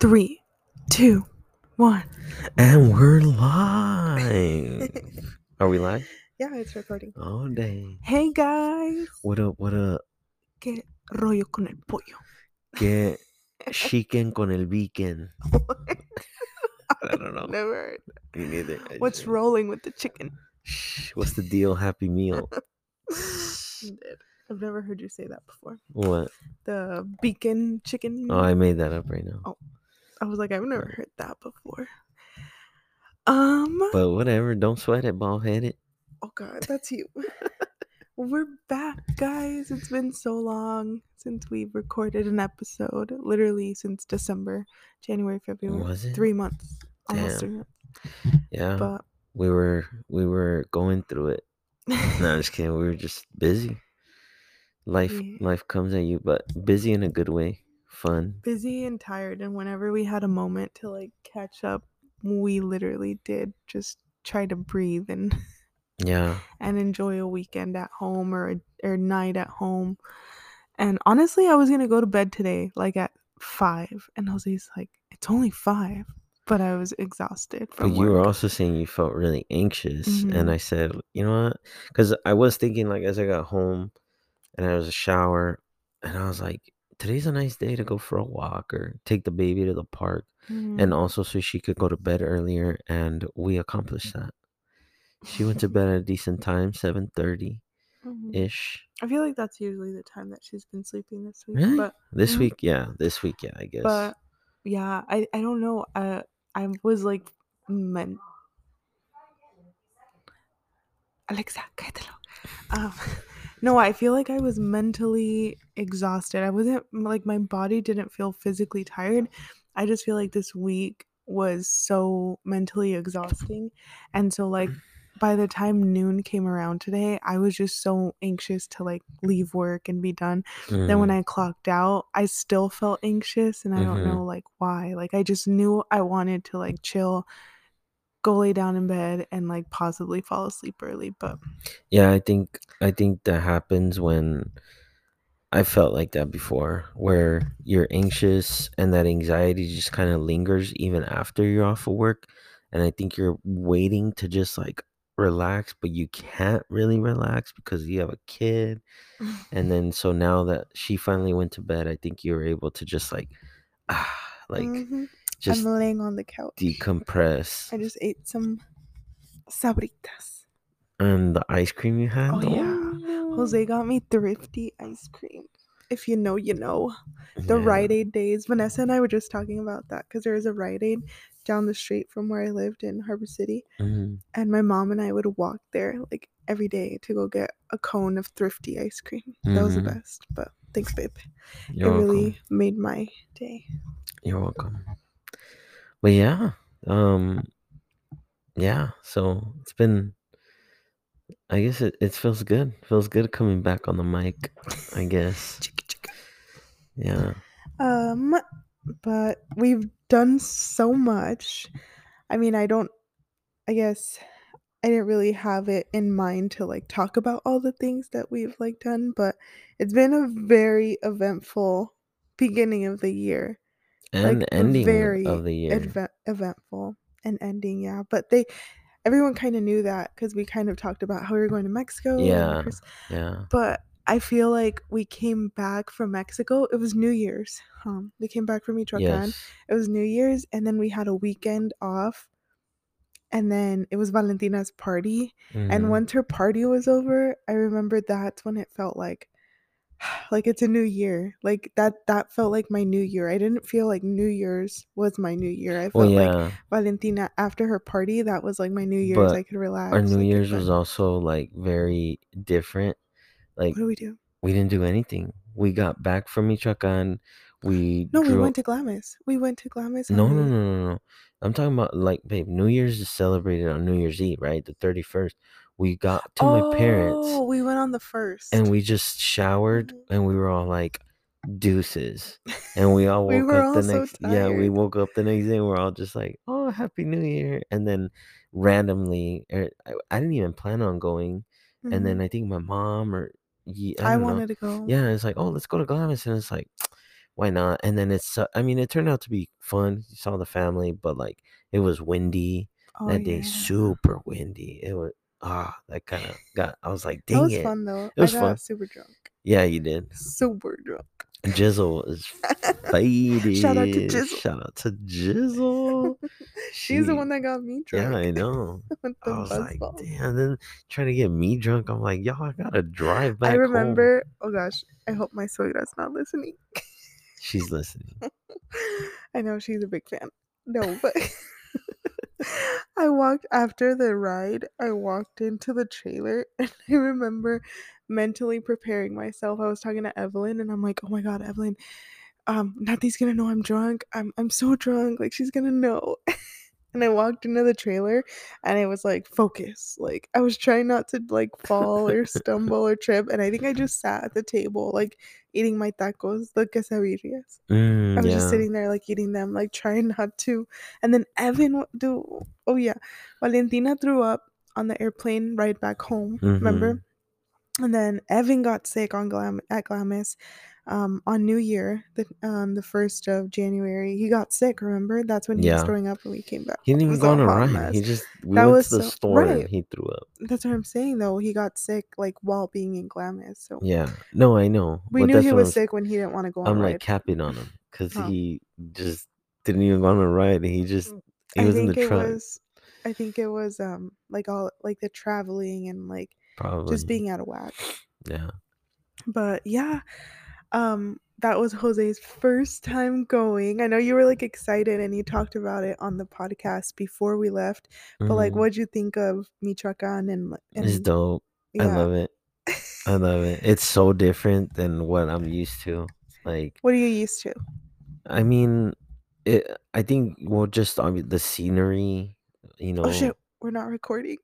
Three, two, one. And we're live. Are we live? Yeah, it's recording. Oh dang. Hey guys. What up, what up? ¿Qué rollo con el pollo? Que chicken con el beacon. I don't know. Never heard. Me neither. I What's just- rolling with the chicken? Shh, What's the deal? Happy meal. I've never heard you say that before. What? The beacon chicken. Oh, I made that up right now. Oh. I was like, I've never heard that before. Um. But whatever. Don't sweat it, bald headed. Oh God, that's you. We're back, guys. It's been so long since we've recorded an episode. Literally since December, January, February. Was it? Three months. Almost Damn. three months. Yeah. But we were we were going through it. No, I'm just kidding. We were just busy. Life Yeah. life comes at you, but busy in a good way. Fun. busy and tired. And whenever we had a moment to like catch up, we literally did just try to breathe and Yeah. and enjoy a weekend at home or a or night at home. And honestly, I was gonna go to bed today, like at five, and Jose's like, "It's only five. but I was exhausted But you were also saying you felt really anxious, Mhm. and I said, you know what? Because I was thinking, like, as I got home, and I was a shower, and I was like, today's a nice day to go for a walk or take the baby to the park, Mhm. and also so she could go to bed earlier, and we accomplished that. She went to bed at a decent time, seven thirty Mhm. ish. I feel like that's usually the time that she's been sleeping this week. Really? But This Mhm. week, yeah, this week, yeah, I guess. but yeah, I I don't know. Uh, I was like meant. Alexa, cállalo. Um, no, I feel like I was mentally exhausted. I wasn't like my body didn't feel physically tired. I just feel like this week was so mentally exhausting, and so like by the time noon came around today, I was just so anxious to like leave work and be done then when Mhm. I clocked out, I still felt anxious and I don't Mhm. know like why. Like I just knew I wanted to like chill, go lay down in bed and like possibly fall asleep early, but Yeah, I think I think that happens when I felt like that before, where you're anxious and that anxiety just kind of lingers even after you're off of work. And I think you're waiting to just like relax, but you can't really relax because you have a kid. And then so now that she finally went to bed, I think you were able to just like ah like Mhm. Just I'm laying on the couch. decompress. I just ate some sabritas. And the ice cream you had? Oh, yeah. Jose got me thrifty ice cream. If you know, you know. The Yeah. Rite Aid days. Vanessa and I were just talking about that because there was a Rite Aid down the street from where I lived in Harbor City. Mhm. and my mom and I would walk there like every day to go get a cone of thrifty ice cream. That was the Mhm. best. But thanks, babe. You're it welcome. really made my day. You're welcome. But yeah, um, yeah. So it's been. I guess it, it feels good. Feels good coming back on the mic. I guess. Yeah. Um, but we've done so much. I mean, I don't. I guess I didn't really have it in mind to like talk about all the things that we've like done, but it's been a very eventful beginning of the year. And like, ending very of the year. Adve- eventful and ending, yeah. But they, everyone kind of knew that because we kind of talked about how we were going to Mexico. Yeah. Yeah. But I feel like we came back from Mexico. It was New Year's. Um, we came back from Michoacan. Yes. It was New Year's, and then we had a weekend off. And then it was Valentina's party. And mhm. once her party was over, I remember that's when it felt like like it's a new year. Like that that felt like my new year. I didn't feel like New Year's was my new year. I felt Well, like. Valentina after her party, that was like my New Year's. But I could relax. Our New like, Year's was also like very different. Like What do we do? we didn't do anything. We got back from Michoacan. We No, we went to Glamis. We went to Glamis. No, no, no, no, no. I'm talking about like, babe. New Year's is celebrated on New Year's Eve, right? The 31st. We got to my parents Oh, we went on the first. and we just showered Mhm. and we were all like deuces. And we all woke We up the all so next yeah, we woke up the next day and we're all just like, "Oh, happy new year." And then randomly er, I, I didn't even plan on going. And then. I think my mom or I, I know. wanted to go. Yeah, it's like, "Oh, let's go to Glamis." And it's like why not? And then it's, uh, I mean, it turned out to be fun. You saw the family, but like it was windy Oh that day, yeah. super windy. It was ah, that kind of got. I was like, That dang was it. fun though. It was I got fun. super drunk. Yeah, you did. Super drunk. Jizzle is faded. Shout out to Jizzle. Shout out to Jizzle. She's the one that got me drunk. Yeah, I know. I was like, ball. damn. Then trying to get me drunk. I'm like, y'all, I gotta drive back. I home." remember. Oh gosh, I hope my suegra's not listening. She's listening. I know she's a big fan. No, but I walked after the ride. I walked into the trailer, and I remember mentally preparing myself. I was talking to Evelyn, and I'm like, "Oh my god, Evelyn, um, Nati's gonna know I'm drunk. I'm I'm so drunk. Like she's gonna know." and I walked into the trailer, and I was like focus. Like I was trying not to like fall or stumble or trip, and I think I just sat at the table like eating my tacos, the quesadillas. Mm, I was yeah. just sitting there like eating them, like trying not to. And then Evan, do oh yeah, Valentina threw up on the airplane ride back home. Remember? Mm-hmm. And then Evan got sick on Glam at Glamis, um, on New Year, the um the first of January. He got sick. Remember? That's when he was Yeah. throwing up and we came back. He didn't even go on a ride. He just we That went was to the so- store and he threw up. That's what I'm saying though. He got sick like while being in Glamis. So Yeah. No, I know. we but knew he I was sick when he didn't want to go on I'm like ride. capping on him because he just didn't even go on a ride. He just he I was in the truck. was I think it was um like all like the traveling and like probably. just being out of whack. yeah. But yeah, um that was Jose's first time going. I know you were like excited and you talked about it on the podcast before we left. But like Mhm. what'd you think of Michoacan and and It's dope. I love it. I love it. It's so different than what I'm used to. Like what are you used to? I mean, it. I think well, just on the scenery. You know, Oh shit, we're not recording.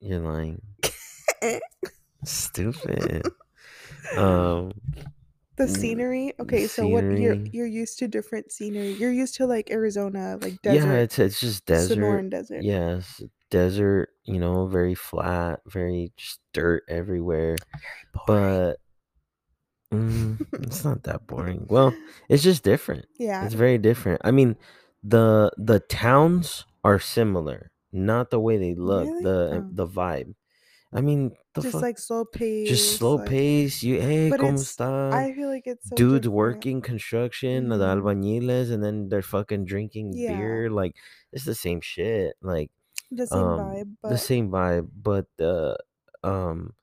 you're lying. Stupid. um. The Mm, scenery. Okay, so what you're scenery. you're used to different scenery. You're used to like Arizona, like desert, Yeah, it's it's just desert. Sonoran desert. Yes, desert. You know, very flat, very just dirt everywhere. Boring. But mm, it's not that boring. Well, it's just different. yeah, It's very different. I mean, the the towns are similar, not the way they look, Really? the Oh. the vibe. I mean, the just fuck, like slow pace. just slow like- pace. You hey, But cómo? I feel like it's so Dudes different. working construction, the Mhm. albañiles, and then they're fucking drinking Yeah. beer. Like it's the same shit. Like the same um, vibe, but the same vibe, but uh, um,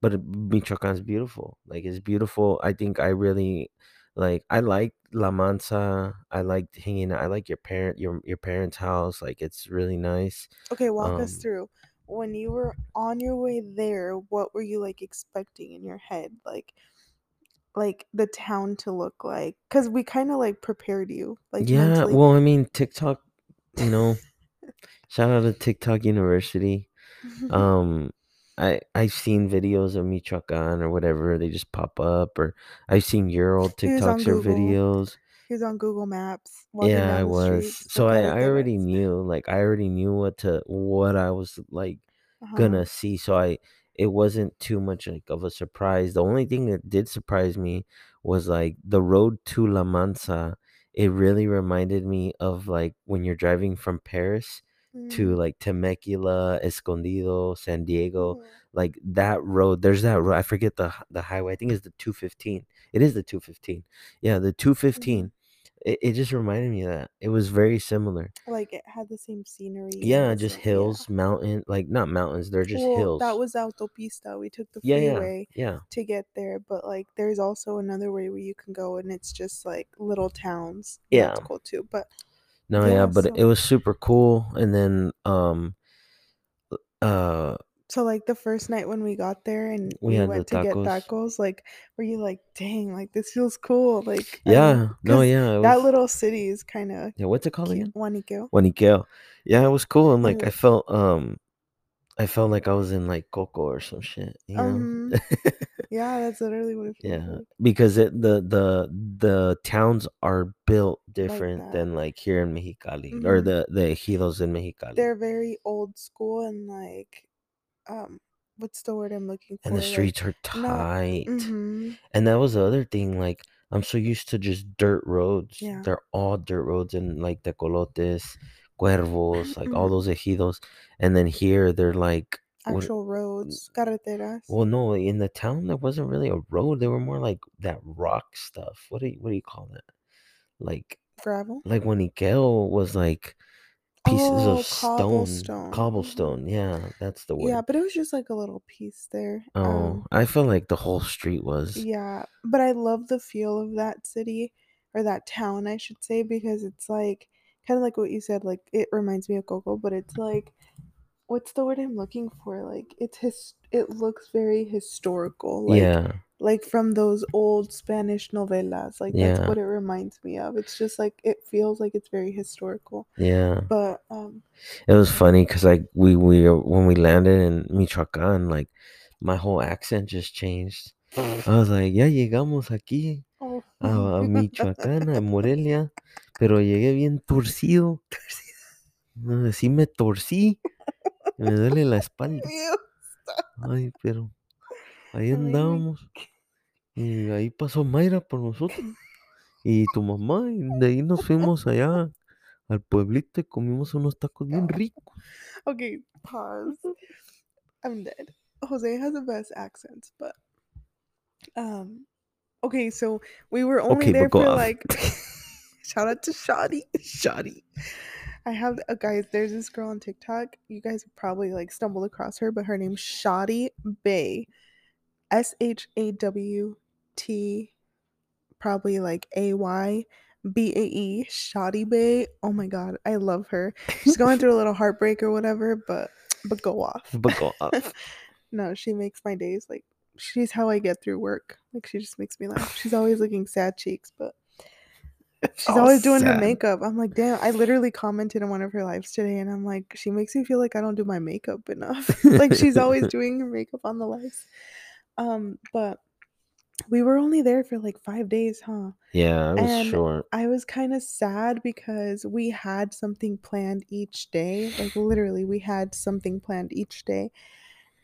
but Michoacan's beautiful. Like it's beautiful. I think I really like. I like La Mansa. I like hanging. out. I like your parent, your your parents' house. Like it's really nice. okay, walk us um, through. When you were on your way there, what were you like expecting in your head, like, like the town to look like? Because we kind of like prepared you, like yeah. mentally. Well, I mean, TikTok. You know, shout out to TikTok University. um i i've seen videos of michoacan or whatever they just pop up or i've seen your old He was on tiktoks or videos he was on Google Maps. Yeah i was. streets, so i i already knew like i already knew what to what i was like Uh-huh. gonna see so i it wasn't too much like of a surprise. The only thing that did surprise me was like the road to la mansa. It really reminded me of like when you're driving from Perris to Mm, like temecula escondido san diego mhm. like that road there's that road i forget the the highway i think it's the 215 it is the 215 yeah the 215 it, it just reminded me of that it was very similar Like it had the same scenery. and yeah just same- hills mountain like not mountains they're just well, hills That was autopista. We took the yeah yeah freeway yeah to get there, but like there's also another way where you can go, and it's just like little towns. and That's Yeah. cool too. But no yeah, Yeah, but so- it was super cool and then um uh so like the first night when we got there and We we, went to get tacos. like were you like, dang, like this feels cool? Like yeah don't- yeah it that little city is kind of yeah what's it called again Huaniqueo. Huaniqueo. Yeah, it was cool. And like I felt um I felt like I was in like Coco or some shit, you know? Um, Yeah, that's literally what yeah. like. Because it the the the towns are built different that. than like here in Mexicali or Mhm. the the ejidos in Mexicali. They're very old school and like, um, what's the word I'm looking for? and the Like, streets are not- tight. mhm. And that was the other thing like I'm so used to just dirt roads. Yeah. They're all dirt roads and like tecolotes, cuervos, like all those ejidos. And then here they're like what- Actual roads, carreteras. well, no, in the town there wasn't really a road. They were more like that rock stuff. What do you what do you call that? Like gravel. like when Ikeo was like pieces Oh, of stone, cobblestone. cobblestone. Yeah, that's the word. Yeah, but it was just like a little piece there. oh, Um, I feel like the whole street was. yeah, but I love the feel of that city or that town, I should say, because it's like kind of like what you said. Like it reminds me of Coco, but it's like what's the word I'm looking for? Like it's his. It looks very historical. Like yeah, like from those old Spanish novelas. Like Yeah. that's what it reminds me of. It's just like it feels like it's very historical. yeah. But um It was funny because like we we when we landed in Michoacán, like my whole accent just changed. I was like, ya llegamos aquí oh, a, a Michoacán, a Morelia, pero llegué bien torcido. No, sí me torcí. Me duele la espalda. Ay, pero ahí andamos. Y ahí pasó Mayra por nosotros. Y tu mamá. Y de ahí nos fuimos allá al pueblito y comimos unos tacos bien ricos. Okay, pause. I'm dead. Jose has the best accents, but um okay, so we were only Okay, there for off. like shout out to Shawty. Shoddy. I have uh, guys, there's this girl on TikTok. You guys probably like stumbled across her, but her name's Shawty Bae. S H A W T probably like A Y B A E Shawty Bae. Oh my god, I love her. She's going through a little heartbreak or whatever, but but go off. But go off. no, she makes my days like she's how I get through work. Like she just makes me laugh. She's always looking sad cheeks, but she's all always doing her makeup. I'm like, damn. I literally commented in one of her lives today, and I'm like, she makes me feel like I don't do my makeup enough. like she's always doing her makeup on the lives. Um, but we were only there for like five days, huh? Yeah, it was And short. I was kind of sad because we had something planned each day. Like literally, we had something planned each day.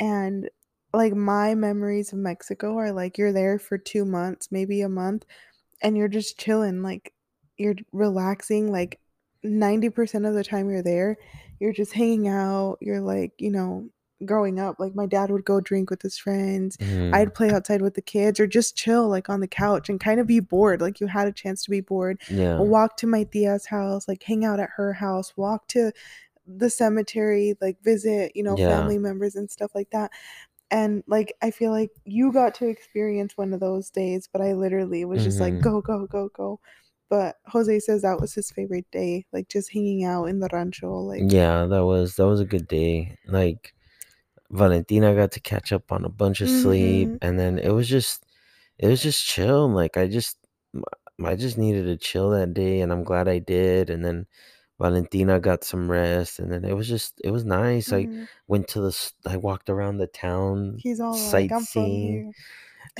And like my memories of Mexico are like you're there for 2 months, maybe a month, and you're just chilling, like you're relaxing like 90% of the time you're there, you're just hanging out, you're like, you know, growing up, like my dad would go drink with his friends. Mhm. I'd play outside with the kids or just chill like on the couch and kind of be bored. Like you had a chance to be bored. yeah. Walk to my tia's house, like hang out at her house, walk to the cemetery, like visit, you know, Yeah. family members and stuff like that. And like I feel like you got to experience one of those days, but I literally was just like Mhm. go, go, go, go. But Jose says that was his favorite day, like just hanging out in the rancho, like Yeah, that was that was a good day. Like Valentina got to catch up on a bunch of sleep Mhm. and then it was just it was just chill. Like I just I just needed to chill that day and I'm glad I did and then Valentina got some rest and then it was just it was nice. I mhm. went to the I walked around the town he's all like sightseeing here.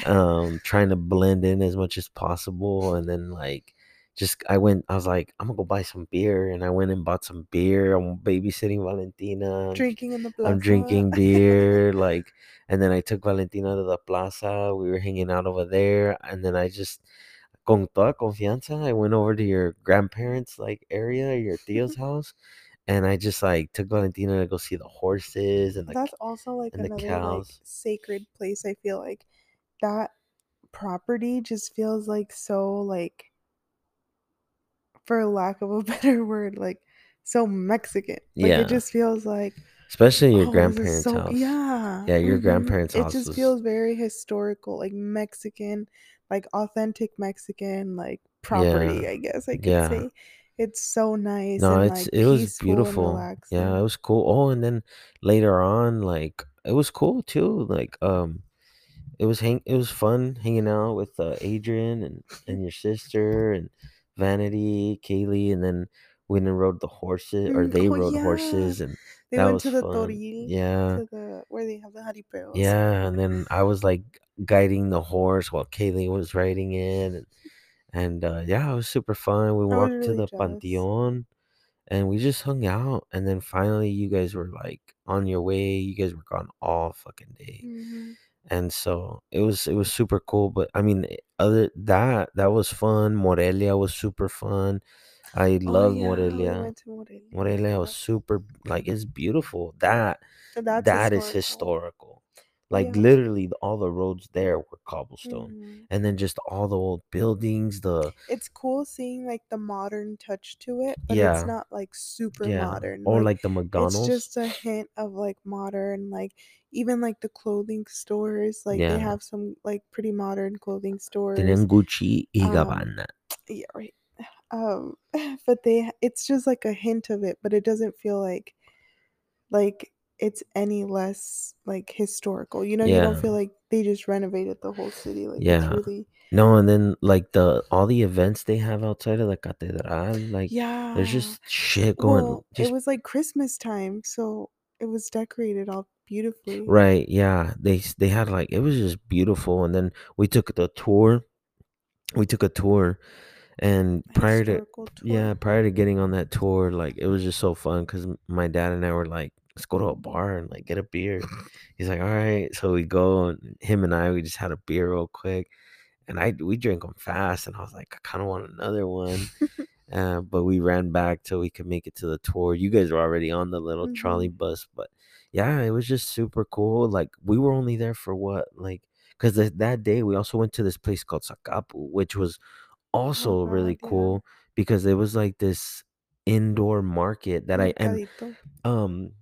um trying to blend in as much as possible and then like just I went I was like I'm gonna go buy some beer and I went and bought some beer I'm babysitting Valentina Drinking in the I'm drinking beer like and then I took Valentina to the plaza we were hanging out over there and then I just con toda confianza I went over to your grandparents like area your tío's house and I just like took Valentina to go see the horses and the That's also like another like sacred place. I feel like that property just feels like so like for lack of a better word, like so Mexican. Like Yeah. it just feels like especially your oh, grandparents' so- house Yeah. Yeah, your mhm. grandparents' house. It just was- feels very historical, like Mexican, like authentic Mexican, like property, Yeah. I guess I could Yeah. say. It's so nice No, and it's like it was beautiful. Yeah, it was cool. Oh, and then later on, like it was cool too. Like um, it was hang it was fun hanging out with uh, Adrian and and your sister and Vanity, Kaylee, and then we went and rode the horses, or Mm, they oh, rode yeah. horses, and They that went was to the fun. Toril, Yeah, to the where they have the jaripeos. yeah, and then I was like guiding the horse while Kaylee was riding it, and and uh, yeah, it was super fun. We walked to the jealous. Panteon, and we just hung out, and then finally you guys were like on your way. You guys were gone all fucking day, Mhm. And so it was it was super cool. But I mean, eh, other that that was fun. Morelia was super fun. I Oh love yeah, Morelia. Morelia. Morelia was super like it's beautiful. That That's that is historical. Like Yeah. literally all the roads there were cobblestone. Mhm. And then just all the old buildings, the It's cool seeing like the modern touch to it, but Yeah. it's not like super yeah. modern. Or like, like the McDonald's. it's just a hint of like modern, like even like the clothing stores, like they have some like pretty modern clothing stores. Tenían Gucci y Um, Yeah, right. Um, but they it's just like a hint of it, but it doesn't feel like like it's any less like historical. You know, you don't feel like they just renovated the whole city. Like Yeah. really No, and then like the all the events they have outside of the catedral, like yeah. there's just shit going Well, just it was like Christmas time, so it was decorated all beautifully. right, yeah. They they had like it was just beautiful and then we took the tour. We took a tour and A prior to tour. yeah, prior to getting on that tour, like it was just so fun cuz my dad and I were like, let's go to a bar and like get a beer. He's like, "All right." So we go and him and I we just had a beer real quick. And I we drank them fast and I was like, I kind of want another one. Uh, but we ran back till we could make it to the tour. You guys were already on the little trolley Mhm. bus, but yeah, it was just super cool. Like we were only there for what, like, because that day we also went to this place called Zacapu, which was also Oh really yeah. cool because it was like this indoor market that I and um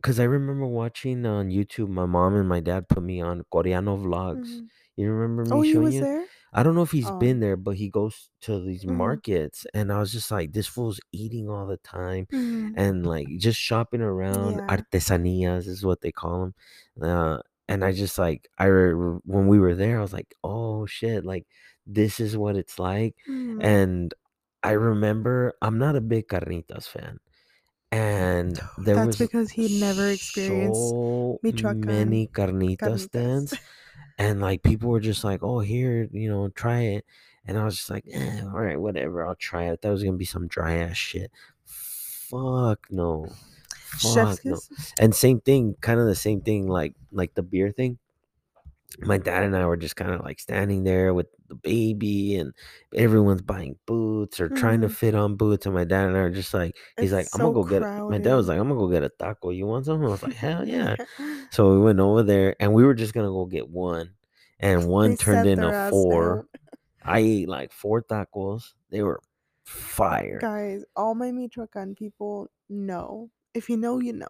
because I remember watching on YouTube. My mom and my dad put me on Coreano vlogs. Mhm. You remember me Oh, he showing was you? there? I don't know if he's Oh. been there, but he goes to these Mhm. markets, and I was just like, this fool's eating all the time, Mhm. and like just shopping around. Yeah. Artesanías is what they call them. Uh, and I just like I re- when we were there, I was like, oh shit, like this is what it's like. Mhm. And I remember I'm not a big carnitas fan, and there That's was because he never experienced so Michoacan many carnita carnitas. stands, and like people were just like, "Oh, here, you know, try it," and I was just like, eh, "All right, whatever, I'll try it." That was gonna be some dry ass shit. Fuck no, Chef's fuck no. kiss. And same thing, kind of the same thing, like like the beer thing. My dad and I were just kind of like standing there with the baby, and everyone's buying boots or trying to Mhm. fit on boots. And my dad and I are just like, he's like, I'm gonna so go get. a, My dad was like, I'm gonna go get a taco. You want some? I was like, hell yeah. So we went over there, and we were just gonna go get one, and one They turned into four. I ate like four tacos. They were fire. Guys, all my Michoacan people know. If you know, you know.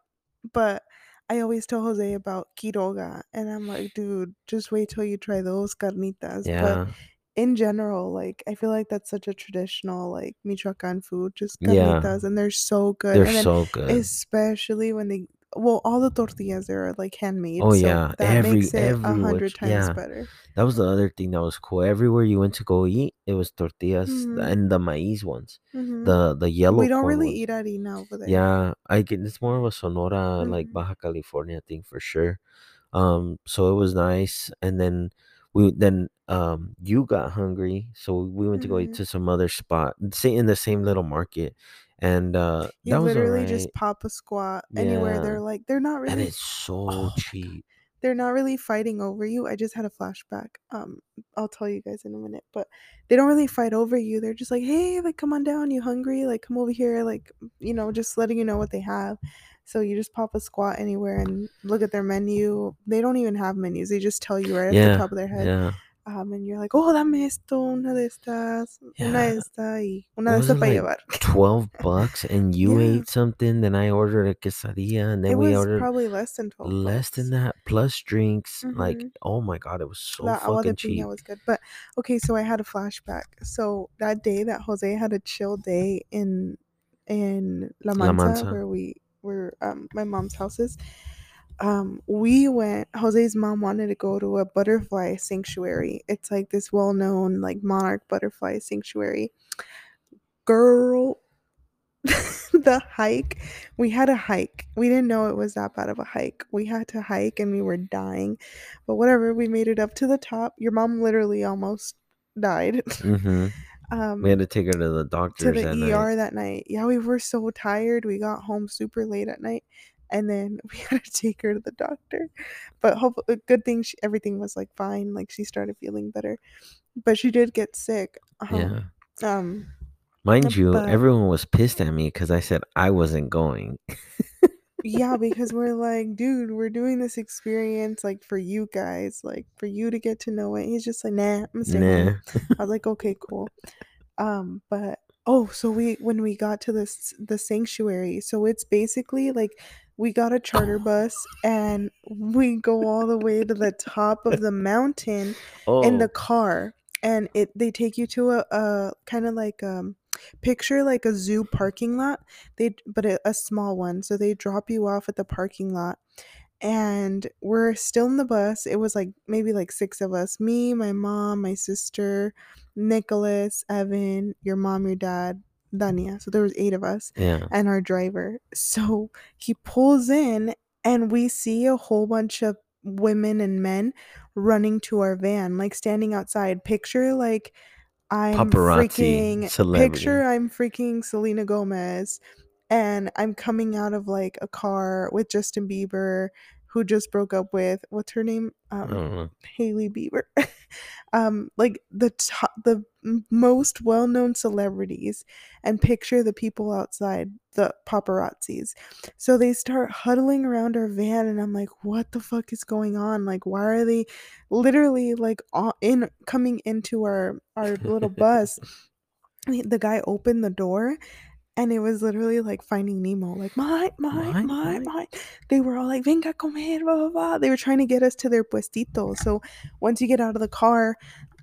But I always tell Jose about Quiroga, and I'm like, dude, just wait till you try those carnitas. But Yeah, in general, like I feel like that's such a traditional like Michoacan food, just yeah, and they're so good. they're and so good. especially when they well, all the tortillas there are like handmade, Oh so yeah, that every makes it a hundred times yeah. better. That was the other thing that was cool. Everywhere you went to go eat, it was tortillas Mhm. and the maize ones, Mhm. the the yellow We don't really ones. eat harina over there. Yeah, I get it's more of a Sonora like Mhm. Baja California thing for sure. Um, so it was nice, and then we then um you got hungry, so we went to go Mhm. to some other spot, say in the same little market, and uh You that was literally alright. just pop a squat anywhere. Yeah, They're like they're not and really it's so oh cheap. they're not really fighting over you. I just had a flashback. Um, I'll tell you guys in a minute, but they don't really fight over you. They're just like, "Hey, like come on down. You hungry? Like come over here." Like, you know, just letting you know what they have. So you just pop a squat anywhere and look at their menu. They don't even have menus. They just tell you right off the top of their head. yeah, Um, and you're like, "Oh, dame esto, una de estas, una de yeah. esta y una de esta para like llevar." twelve bucks, and you Yeah. ate something, then I ordered a quesadilla, and then It we ordered probably less than 12 less than that plus drinks. Like, Mhm. oh my god, it was so La agua de fucking cheap. was good. But okay, so I had a flashback. So that day that Jose had a chill day in in La La Manza, Manza. where we where um my mom's house is. Um, we went. Jose's mom wanted to go to a butterfly sanctuary. It's like this well-known like monarch butterfly sanctuary. Girl, the hike. We had a hike. We didn't know it was that bad of a hike. We had to hike and we were dying. But whatever, we made it up to the top. Your mom literally almost died. Mm-hmm. Um We had to take her to the doctor to the that night. ER that night. Yeah, we were so tired. We got home super late at night. and then we had to take her to the doctor. But hopefully, good thing she, everything was like fine. Like she started feeling better, but she did get sick. Yeah. Um. Mind you, but- everyone was pissed at me because I said I wasn't going. yeah because we're like dude we're doing this experience like for you guys like for you to get to know it he's just like nah i'm staying. Nah. i was like okay cool um but oh so we when we got to this the sanctuary so it's basically like we got a charter bus and we go all the way to the top of the mountain Oh, in the car and it they take you to a, a kind of like um picture like a zoo parking lot they but a, a small one so they drop you off at the parking lot and we're still in the bus it was like maybe like six of us me my mom my sister nicholas evan your mom your dad dania so there was eight of us yeah. and our driver. So he pulls in and we see a whole bunch of women and men running to our van, like standing outside. Picture like I'm Paparazzi freaking celebrity. picture I'm freaking Selena Gomez and I'm coming out of like a car with Justin Bieber who just broke up with what's her name? Um. Hailey Bieber. um, like the top, the most well-known celebrities, and picture the people outside, the paparazzis. So they start huddling around our van, and I'm like, "What the fuck is going on? Like, why are they literally like in coming into our our little bus?" The guy opened the door. And it was literally like finding Nemo, like mine, mine, Mine, mine, mine. They were all like, venga comer, blah, blah, blah. They were trying to get us to their puestito. So once you get out of the car,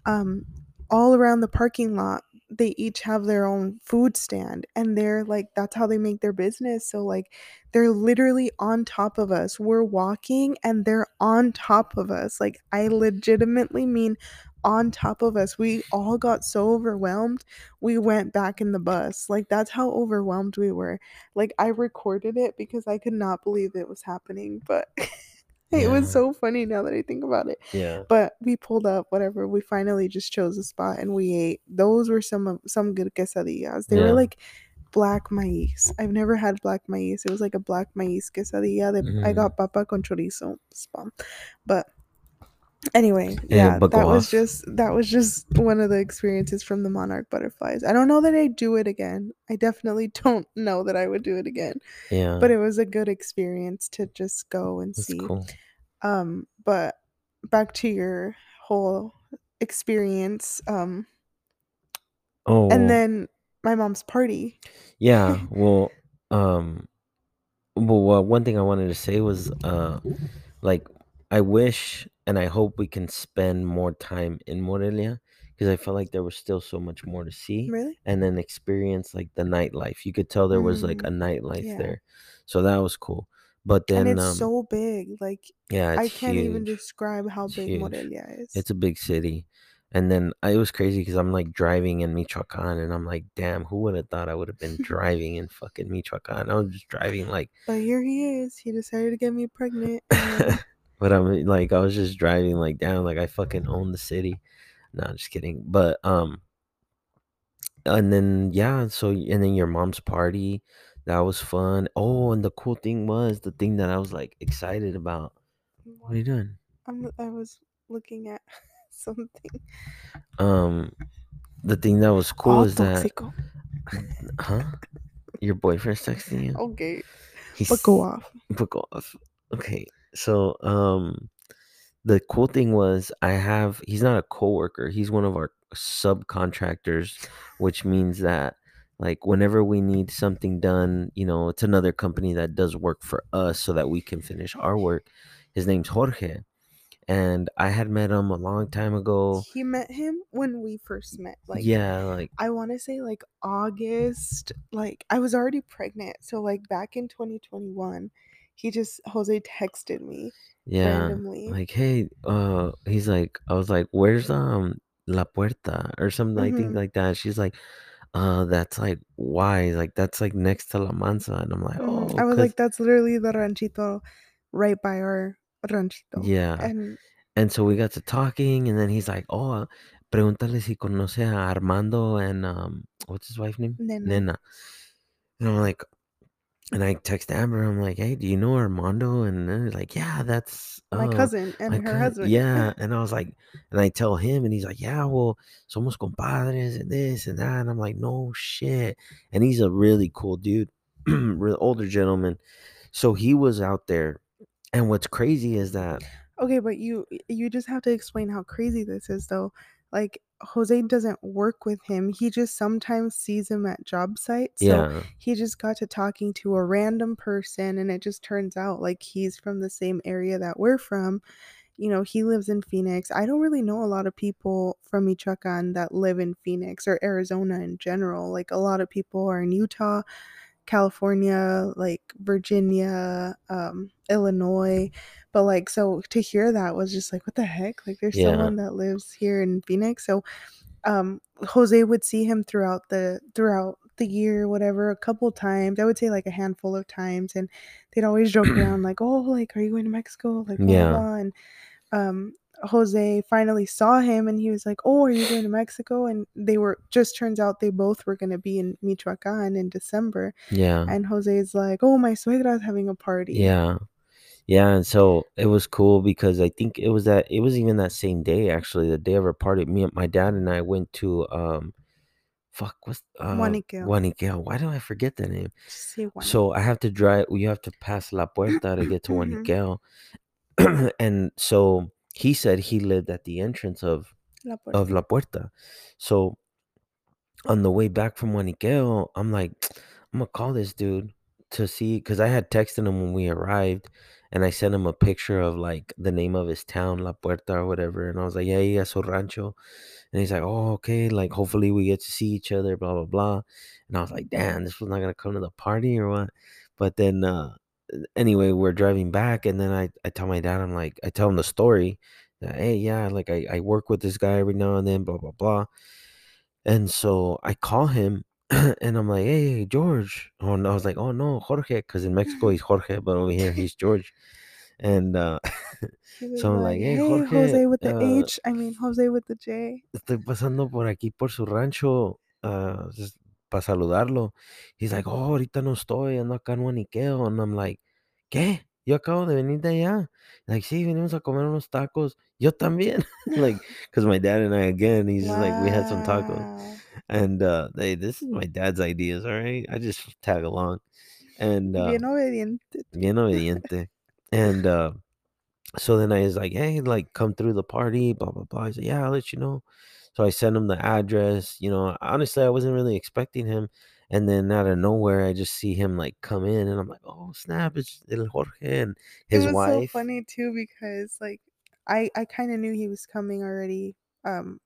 um, all around the parking lot, they each have their own food stand. And they're like, that's how they make their business. So, like, they're literally on top of us. We're walking and they're on top of us. Like, I legitimately mean on top of us. We all got so overwhelmed. We went back in the bus. Like, that's how overwhelmed we were. Like, I recorded it because I could not believe it was happening. But it Yeah. was so funny now that I think about it. Yeah. But we pulled up, whatever. We finally just chose a spot and we ate. Those were some of some good quesadillas. They Yeah. were like black maíz. I've never had black maíz. It was like a black maíz quesadilla. That I Mhm. got papa con chorizo. But anyway, Yeah, that was off. just that was just one of the experiences from the monarch butterflies. I don't know that I'd do it again. I definitely don't know that I would do it again. Yeah. But it was a good experience to just go and That's see. cool. Um, but back to your whole experience. Um, Oh, and then my mom's party. yeah. Well, um, well, well, one thing I wanted to say was, uh, like, I wish and I hope we can spend more time in Morelia because I felt like there was still so much more to see Really? and then experience like the nightlife. You could tell there was like Mm, a nightlife yeah. there, so that was cool. But then, and it's um, so big. Like yeah, it's I can't even huge. describe how It's big huge. Morelia is. It's a big city. And then I, it was crazy because I'm like driving in Michoacan and I'm like, damn, who would have thought I would have been driving in fucking Michoacan? I was just driving like, but here he is. He decided to get me pregnant. and- but I'm like, I was just driving like, down, like I fucking own the city. No, I'm just kidding. But, um, and then, yeah, so, and then your mom's party, that was fun. Oh, and the cool thing was the thing that I was like excited about. What are you doing? I'm, I was looking at something. Um, the thing that was cool All is that, huh? Your boyfriend's texting you? Okay, He's but go off. book off. Okay. So um the cool thing was I have he's not a coworker, he's one of our subcontractors, which means that like whenever we need something done, you know, it's another company that does work for us so that we can finish our work. His name's Jorge. And I had met him a long time ago. He met him when we first met. Like yeah, like I want to say like August. Like I was already pregnant, so like back in 2021, he just Jose texted me yeah. randomly. Like, hey, uh he's like I was like, Where's um La Puerta or something I think Mhm. like that. She's like, uh, that's like why? Like that's like next to La Mansa. And I'm like, Mhm. oh, I was 'cause- like, that's literally the ranchito right by our ranchito. yeah. And And so we got to talking, and then he's like, oh, pregúntale si conoce a Armando and um, what's his wife's name? Nena. Nena. And I'm like, and I text Amber. I'm like, "Hey, do you know Armando?" And then he's like, "Yeah, that's My uh cousin and my her cousin." husband. Yeah, and I was like, and I tell him, and he's like, "Yeah, well, somos compadres and this and that." And I'm like, "No shit." And he's a really cool dude, real older gentleman. So he was out there, and what's crazy is that Okay, but you you just have to explain how crazy this is though. Like Jose doesn't work with him. He just sometimes sees him at job sites. So yeah, he just got to talking to a random person and it just turns out like he's from the same area that we're from. You know, he lives in Phoenix. I don't really know a lot of people from Michoacan that live in Phoenix or Arizona in general. Like a lot of people are in Utah California, like Virginia, um, Illinois. But like, so to hear that was just like, what the heck? Like, there's yeah, someone that lives here in Phoenix. So, um, Jose would see him throughout the throughout the year, whatever, a couple times. I would say like a handful of times, and they'd always joke around like, "Oh, like, are you going to Mexico?" Like, blah yeah, blah. And um, Jose finally saw him and he was like, "Oh, are you going to Mexico?" And they were just turns out they both were going to be in Michoacan in December. yeah, And Jose's like, "Oh, my suegra's having a party." yeah. Yeah, and so it was cool because I think it was that it was even that same day actually, the day of our party. Me and my dad and I went to um fuck what's uh Huaniqueo. Huaniqueo. Why do I forget that name? So I have to drive you have to pass La Puerta to get to. Huaniqueo. and so he said he lived at the entrance of La of. La Puerta. So on the way back from Huaniqueo, I'm like, I'm gonna call this dude to see because I had texted him when we arrived, and I sent him a picture of like the name of his town, La Puerta or whatever, and I was like, yeah, yeah, so rancho, and he's like, oh, okay, like hopefully we get to see each other, blah blah blah, and I was like, damn, this was not gonna come to the party or what, but then uh anyway, we're driving back, and then I I tell my dad, I'm like, I tell him the story. That, hey, yeah, like I, I work with this guy every now and then, blah blah blah. And so I call him and I'm like, "Hey, George." Oh, and I was like, "Oh no, Jorge," because in Mexico he's Jorge, but over here he's George. And uh, so I'm like, "Hey, "Hey, Jorge, Jose with the uh, H. I mean, Jose with the J." estoy pasando por aquí por su rancho, uh, para saludarlo." He's like, "Oh, ahorita no estoy, ando acá en Huaniqueo." And I'm like, "¿Qué? Yo acabo de venir de allá." Like, "Sí, venimos a comer unos tacos." Yo también. Like, because my dad and I again, he's just like, we had some tacos. And, uh, hey, this is my dad's ideas, alright? I just tag along. And, uh Bien obediente. bien obediente. And, uh, so then I was like, "Hey, like, come through the party, blah, blah, blah." He's like, "Yeah, I'll let you know." So I sent him the address, you know, honestly, I wasn't really expecting him, and then out of nowhere, I just see him, like, come in, and I'm like, "Oh, snap, it's El Jorge and It his was so wife." funny too because like I I kind of knew he was coming already. Um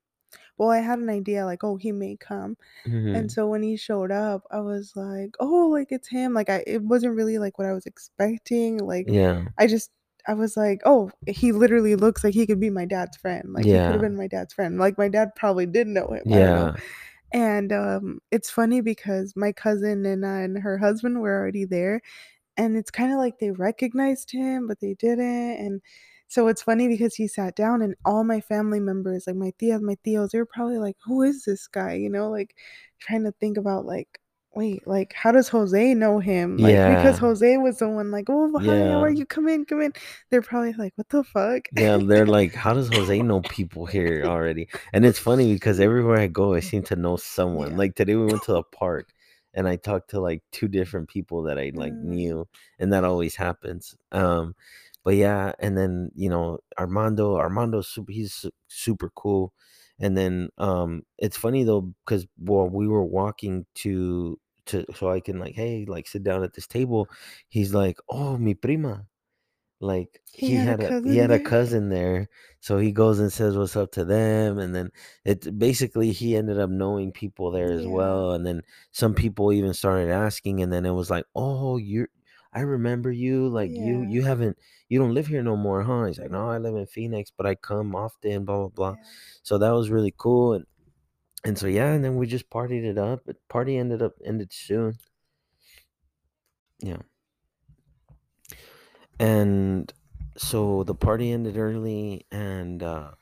well, I had an idea like, oh, he may come. And Mhm. so when he showed up, I was like, "Oh, like it's him." Like I it wasn't really like what I was expecting. Like Yeah. I just I was like, "Oh, he literally looks like he could be my dad's friend. Like he could have been my dad's friend." Like my dad probably did know him. I know. Yeah. And um it's funny because my cousin and, uh, and her husband were already there and it's kinda like they recognized him, but they didn't, and so it's funny because he sat down and all my family members, like my tias, my tios, they were probably like, "Who is this guy?" You know, like, trying to think about, like, "Wait, like, how does Jose know him?" Like, because Jose was the one like, "Oh, hi, how are you? Come in, come in." They're probably like, "What the fuck?" Yeah, they're like, "How does Jose know people here already?" And it's funny because everywhere I go, I seem to know someone. Yeah. Like today we went to the park and I talked to like 2 different people that I like Mm, knew, and that always happens. Um, but yeah, and then, you know, Armando, Armando's super he's super cool. And then, um, it's funny though, because while we were walking to to so I can like, "Hey, like sit down at this table," he's like, "Oh, mi prima." Like, he he had a had a he cousin had a cousin there, so he goes and says what's up to them, and then it basically he ended up knowing people there as well, and then some people even started asking, and then it was like, "Oh, you're I remember you, like, you yeah, you haven't you don't live here no more, huh?" He's like, "No, I live in Phoenix, but I come often, blah, blah, blah." yeah. So that was really cool, and and so, yeah, and then we just partied it up, but party ended up ended soon. Yeah. And so the party ended early, and, uh,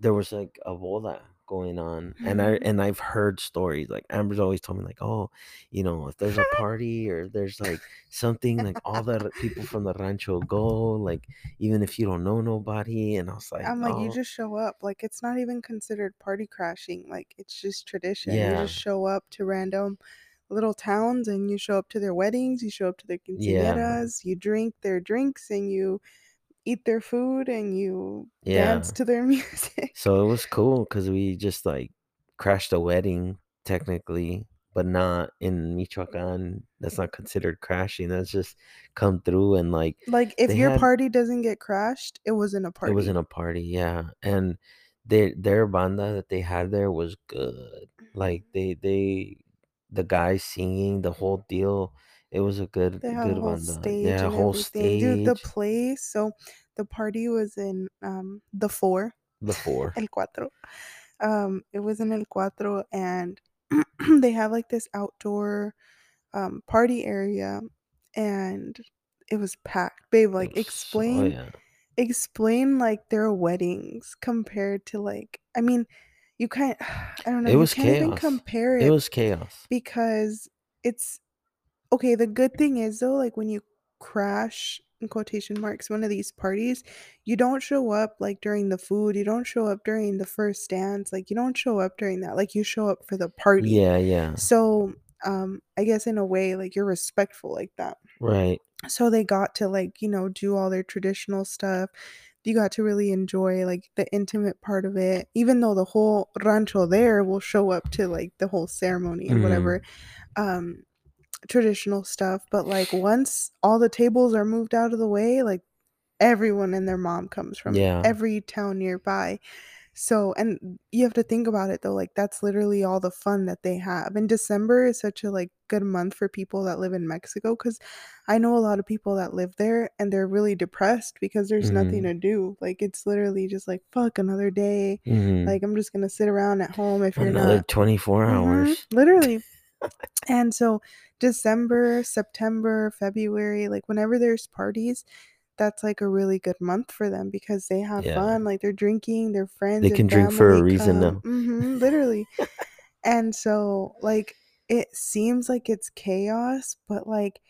there was, like, a boda going on and i Mhm. and i've heard stories like amber's always told me like oh you know if there's a party or there's like something like all the people from the rancho go like even if you don't know nobody and i was like I'm like, you oh just show up. Like, it's not even considered party crashing. Like, it's just tradition. You just show up to random little towns and you show up to their weddings, you show up to their yeah quinceañeras, you drink their drinks and you eat their food and you yeah dance to their music. so it was cool because we just like crashed a wedding technically but not in michoacan that's not considered crashing that's just come through and like Like, if your had party doesn't get crashed, it wasn't a party. It wasn't a party, yeah, and their their banda that they had there was good. Like, Mhm. they they the guys singing, the whole deal, it was a good They had a good whole banda. stage Yeah, and whole everything. Dude, the stage, place, so the party was in um the 4, the 4. El Cuatro. Um, it was in El Cuatro and they have like this outdoor um party area and it was packed. Babe, It like was so oh, explain yeah. explain like their weddings compared to like I mean, you can't I don't know, It you was can't even chaos. compare It it was chaos. because it's okay, the good thing is though, like when you crash in quotation marks one of these parties, you don't show up like during the food, you don't show up during the first dance, like you don't show up during that, like you show up for the party. Yeah, yeah. So, um, I guess in a way, like you're respectful like that. Right. So they got to like, you know, do all their traditional stuff. You got to really enjoy like the intimate part of it, even though the whole rancho there will show up to like the whole ceremony and whatever. Mhm. Um traditional stuff, but like once all the tables are moved out of the way, like everyone and their mom comes from Yeah. every town nearby. So, and you have to think about it though, like that's literally all the fun that they have. And December is such a like good month for people that live in Mexico cuz I know a lot of people that live there and they're really depressed because there's nothing Mhm. to do. Like it's literally just like fuck another day. Mhm. Like I'm just going to sit around at home if you're Another not 24 Mhm, hours. literally. And so December, September, February, like whenever there's parties, that's like a really good month for them because they have Yeah. fun. Like they're drinking, their friends They can drink for a reason come. now. hmm literally. And so, like, it seems like it's chaos, but like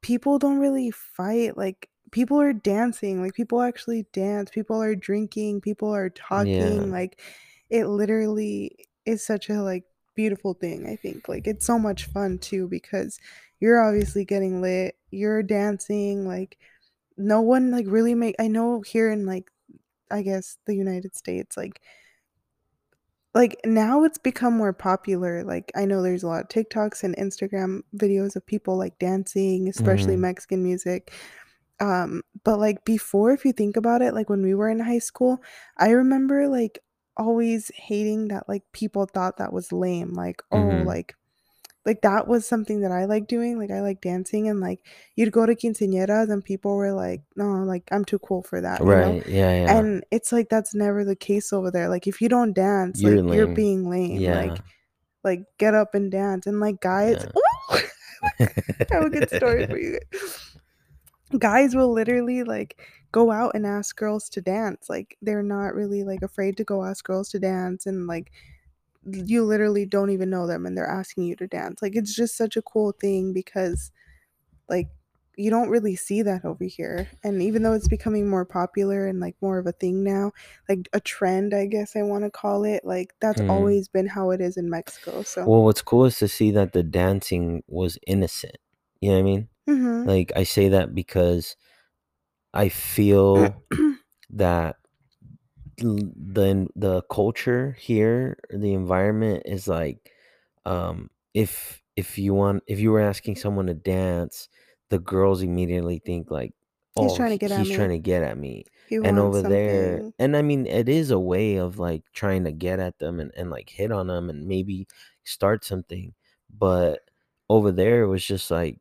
people don't really fight. Like, people are dancing. Like, people actually dance. People are drinking. People are talking. Yeah. Like, it literally is such a like beautiful thing. I think like it's so much fun too because you're obviously getting lit. You're dancing. Like, no one like really make. I know here in like I guess the United States, like like now it's become more popular. Like I know there's a lot of TikToks and Instagram videos of people like dancing, especially Mhm. Mexican music. Um, but like before, if you think about it, like when we were in high school, I remember like always hating that like people thought that was lame. Like, oh, Mhm. like like that was something that I like doing. Like I like dancing and like you'd go to quinceañeras and people were like, no, like I'm too cool for that, you know? Right. Yeah, yeah. And it's like that's never the case over there. Like if you don't dance, You're like you're being lame. Yeah. Like like get up and dance. And like guys, Yeah. I have a good story for you. Guys will literally like go out and ask girls to dance. Like they're not really like afraid to go ask girls to dance and like you literally don't even know them and they're asking you to dance. Like it's just such a cool thing because like you don't really see that over here. And even though it's becoming more popular and like more of a thing now, like a trend, I guess I want to call it, like that's Mm. always been how it is in Mexico. So, Well, what's cool is to see that the dancing was innocent. You know what I mean? Mhm. Like I say that because I feel that the the culture here, the environment is like um if if you want if you were asking someone to dance, the girls immediately think like He's oh trying to get at he's trying me. to get at me. He And wants over there, something. and I mean it is a way of like trying to get at them and, and like hit on them and maybe start something. But over there it was just like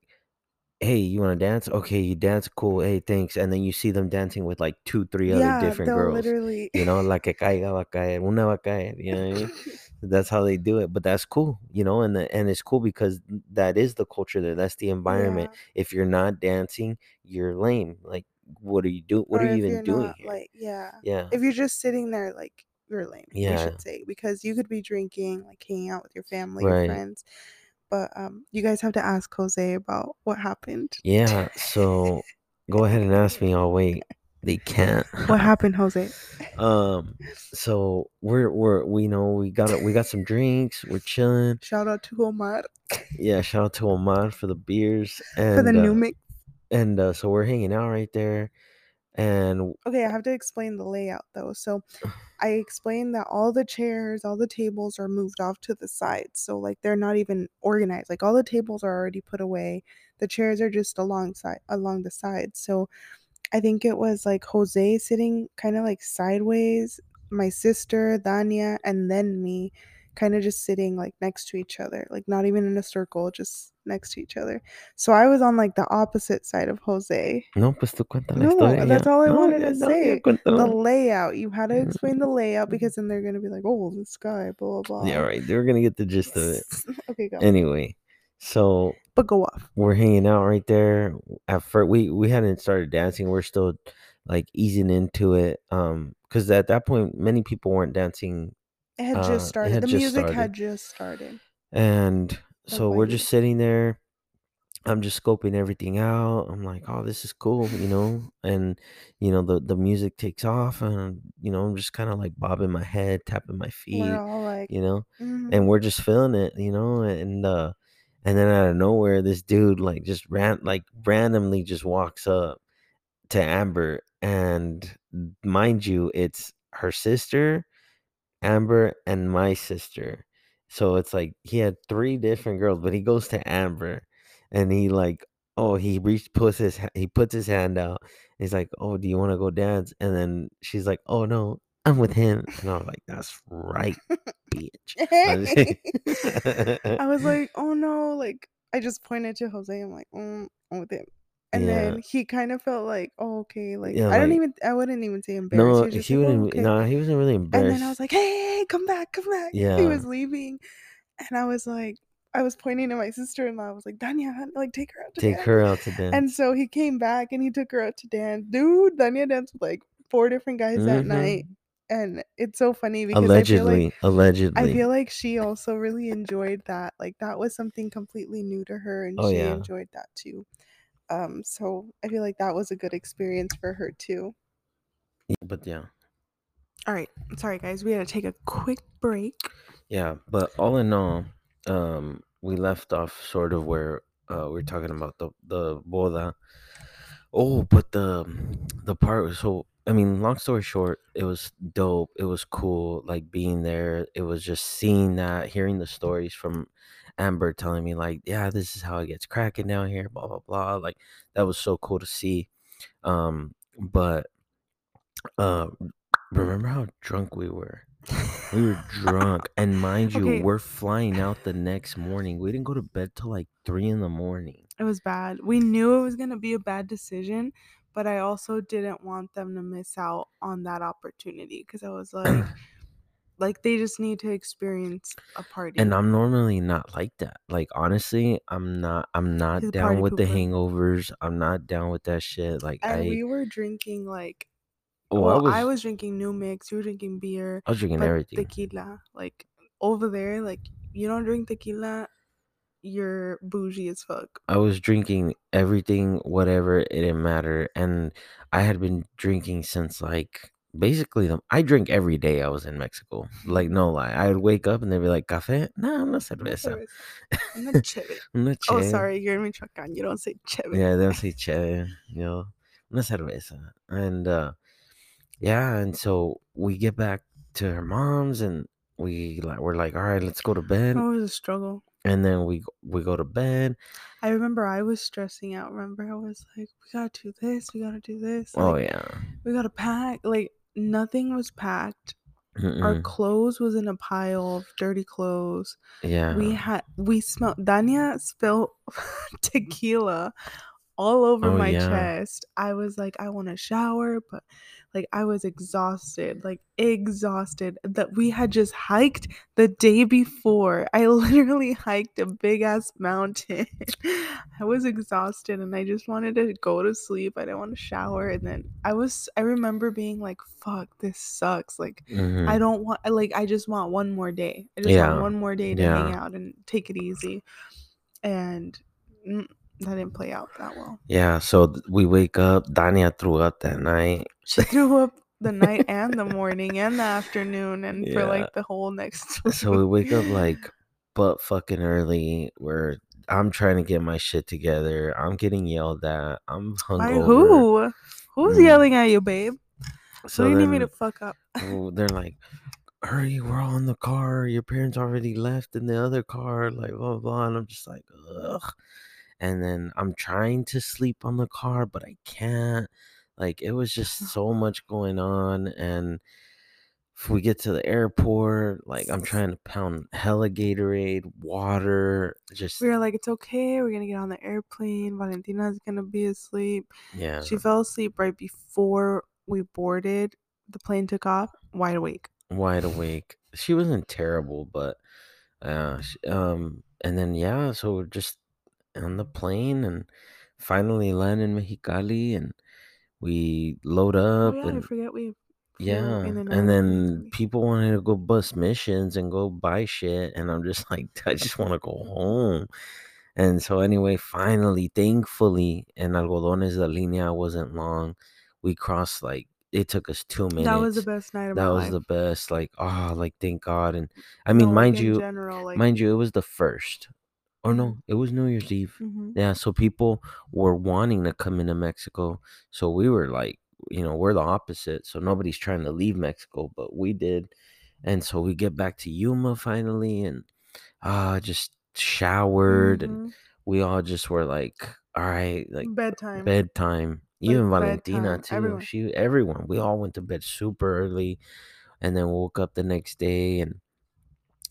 hey, you want to dance? Okay, you dance, cool. Hey, thanks. And then you see them dancing with like two, three other Yeah, different girls. literally. You know, la que caiga va a caer, una va a caer. You know what I mean? That's how they do it. But that's cool, you know, and the, and it's cool because that is the culture there. That's the environment. yeah. If you're not dancing, you're lame. Like, what are you doing? What Or are you even doing not like, yeah. Yeah. If you're just sitting there like you're lame. Yeah. should say because you could be drinking, like hanging out with your family, Right. your friends, but um, you guys have to ask Jose about what happened. Yeah. So go ahead and ask me. I'll wait. They can't. What happened, Jose? Um. So we're we're we know we got it. We got some drinks. We're chilling. Shout out to Omar Yeah. Shout out to Omar for the beers and for the new uh, mix. and uh, so we're hanging out right there, and Okay, I have to explain the layout though. So I explained that all the chairs, all the tables are moved off to the side So like they're not even organized. Like all the tables are already put away. The chairs are just alongside along the sides. So I think it was like Jose sitting kind of like sideways, my sister, Dania, and then me kind of just sitting like next to each other, like not even in a circle, just next to each other. So I was on like the opposite side of Jose. no, pues tú cuenta la No, historia. that's all I No, wanted to no, ya, say. The layout. You had to explain the layout because then they're gonna be like, "Oh, this guy, blah blah." Yeah. Right. They're gonna get the gist of it. okay, go. Anyway, so but go off. we're hanging out right there. At first, we we hadn't started dancing. We're still like easing into it. Um, because at that point, many people weren't dancing, It had Uh, just started. had the just music started. had just started. and so we're just sitting there. I'm just scoping everything out. I'm like, oh, this is cool, you know. And you know, the the music takes off, and you know, I'm just kind of like bobbing my head, tapping my feet, like, you know. "Mhm." and we're just feeling it, you know, and uh and then out of nowhere this dude like just ran like randomly just walks up to Amber and mind you it's her sister, Amber and my sister. So it's like he had three different girls, but he goes to Amber and he like oh he reached puts his he puts his hand out. He's like, "Oh, do you want to go dance?" And then she's like, "Oh no, I'm with him." And I was like, "That's right, bitch." I'm just kidding. I was like, "Oh no!" Like I just pointed to Jose. I'm like, mm, "I'm with him." And Yeah. then he kind of felt like, "Oh, okay." Like Yeah, I don't like- even. I wouldn't even say embarrassed. no, just he like, "Oh, wouldn't. okay." Nah, he wasn't really embarrassed. And then I was like, hey, come back, come back. Yeah, He was leaving. And I was like, I was pointing to my sister in law. I was like, Danya, like, take her out to "Take dance." her out to dance." And so he came back and he took her out to dance. Dude, Danya danced with like four different guys that Mhm. night. And it's so funny because I feel allegedly, like allegedly. I feel like she also really enjoyed that. Like that was something completely new to her and Oh, she yeah. enjoyed that too. Um, so I feel like that was a good experience for her too. Yeah, but yeah, All right. Sorry guys, we had to take a quick break. yeah. But all in all, um, we left off sort of where uh, we are talking about the the boda. Oh, but the the part was so. I mean, long story short, it was dope. It was cool, like being there. It was just seeing that, hearing the stories from Amber telling me, like, yeah, this is how it gets cracking down here, blah blah blah. Like that was so cool to see. Um, but uh, remember how drunk we were? We were drunk, and mind you, Okay. we're flying out the next morning. We didn't go to bed till like three in the morning. It was bad. We knew it was going to be a bad decision, but I also didn't want them to miss out on that opportunity because I was like, like they just need to experience a party. And I'm normally not like that. Like honestly, I'm not. I'm not He's a down party with the pooper. hangovers. I'm not down with that shit. Like and I, we were drinking like, oh, well, I was, drinking New Mix. You were drinking beer, I was drinking but everything. tequila. Like over there, like you don't drink tequila, you're bougie as fuck. I was drinking everything, whatever. It didn't matter, and I had been drinking since like basically the. I drink every day. I was in Mexico. Like no lie, I would wake up and they'd be like, "Café? No, I'm not No cerveza. I'm not chévere. I'm not Oh, sorry, you're in Michoacan. You don't say chévere. Yeah, they don't say che, you know, una cerveza. And uh yeah, and so we get back to her mom's and we like we're like, all right, let's go to bed. It was a struggle. And then we we go to bed. I remember I was stressing out. Remember, I was like, we gotta do this, we gotta do this. Oh yeah. We gotta pack. Like, nothing was packed. Our Mm-mm. clothes was in a pile of dirty clothes. Yeah. We had, we smelled, Danya spilled tequila all over Oh, my yeah. chest. I was like, I wanna shower, but like I was exhausted, like exhausted. That we had just hiked the day before. I literally hiked a big ass mountain. I was exhausted and I just wanted to go to sleep. I didn't want to shower. And then I was I remember being like, fuck, this sucks. Like Mhm. I don't want like I just want one more day. I just Yeah. want one more day to hang out and take it easy. And mm, that didn't play out that well. Yeah, so th- we wake up. Dania threw up that night. She threw up the night and the morning and the afternoon and for like the whole next So we wake up like butt fucking early. Where I'm trying to get my shit together. I'm getting yelled at. I'm hungover. By who? Who's Mm. yelling at you, babe? So Who do you need me to fuck up? they're like, "Hurry, we're all in the car. Your parents already left in the other car." Like blah blah. blah. And I'm just like, ugh. And then I'm trying to sleep on the car, but I can't. Like it was just so much going on, and if we get to the airport, like I'm trying to pound hella Gatorade, water, just We were like, it's okay. We're gonna get on the airplane. Valentina's gonna be asleep. yeah, She fell asleep right before we boarded. The plane took off, wide awake. wide awake. She wasn't terrible, but uh, um, and then yeah, so we're just on the plane and finally land in Mexicali, and we load Oh up yeah, I and forget we yeah, and then people wanted to go bus missions and go buy shit, and I'm just like, I just want to go home. And so anyway, finally, thankfully, in Algodones la línea wasn't long. We crossed like it took us two minutes. That was the best night of That my was life. the best. Like, oh, like thank God. And I mean, oh, no, mind in you, general, like mind you, it was the first. Or Mhm. no, it was New Year's Eve. mhm. Yeah, so people were wanting to come into Mexico. So we were like, you know, we're the opposite. So nobody's trying to leave Mexico, but we did. And so we get back to Yuma finally and uh just showered and Mhm. we all just were like, all right, like bedtime. bedtime. Like, Even Valentina bedtime, too. everyone. She everyone. We all went to bed super early and then woke up the next day and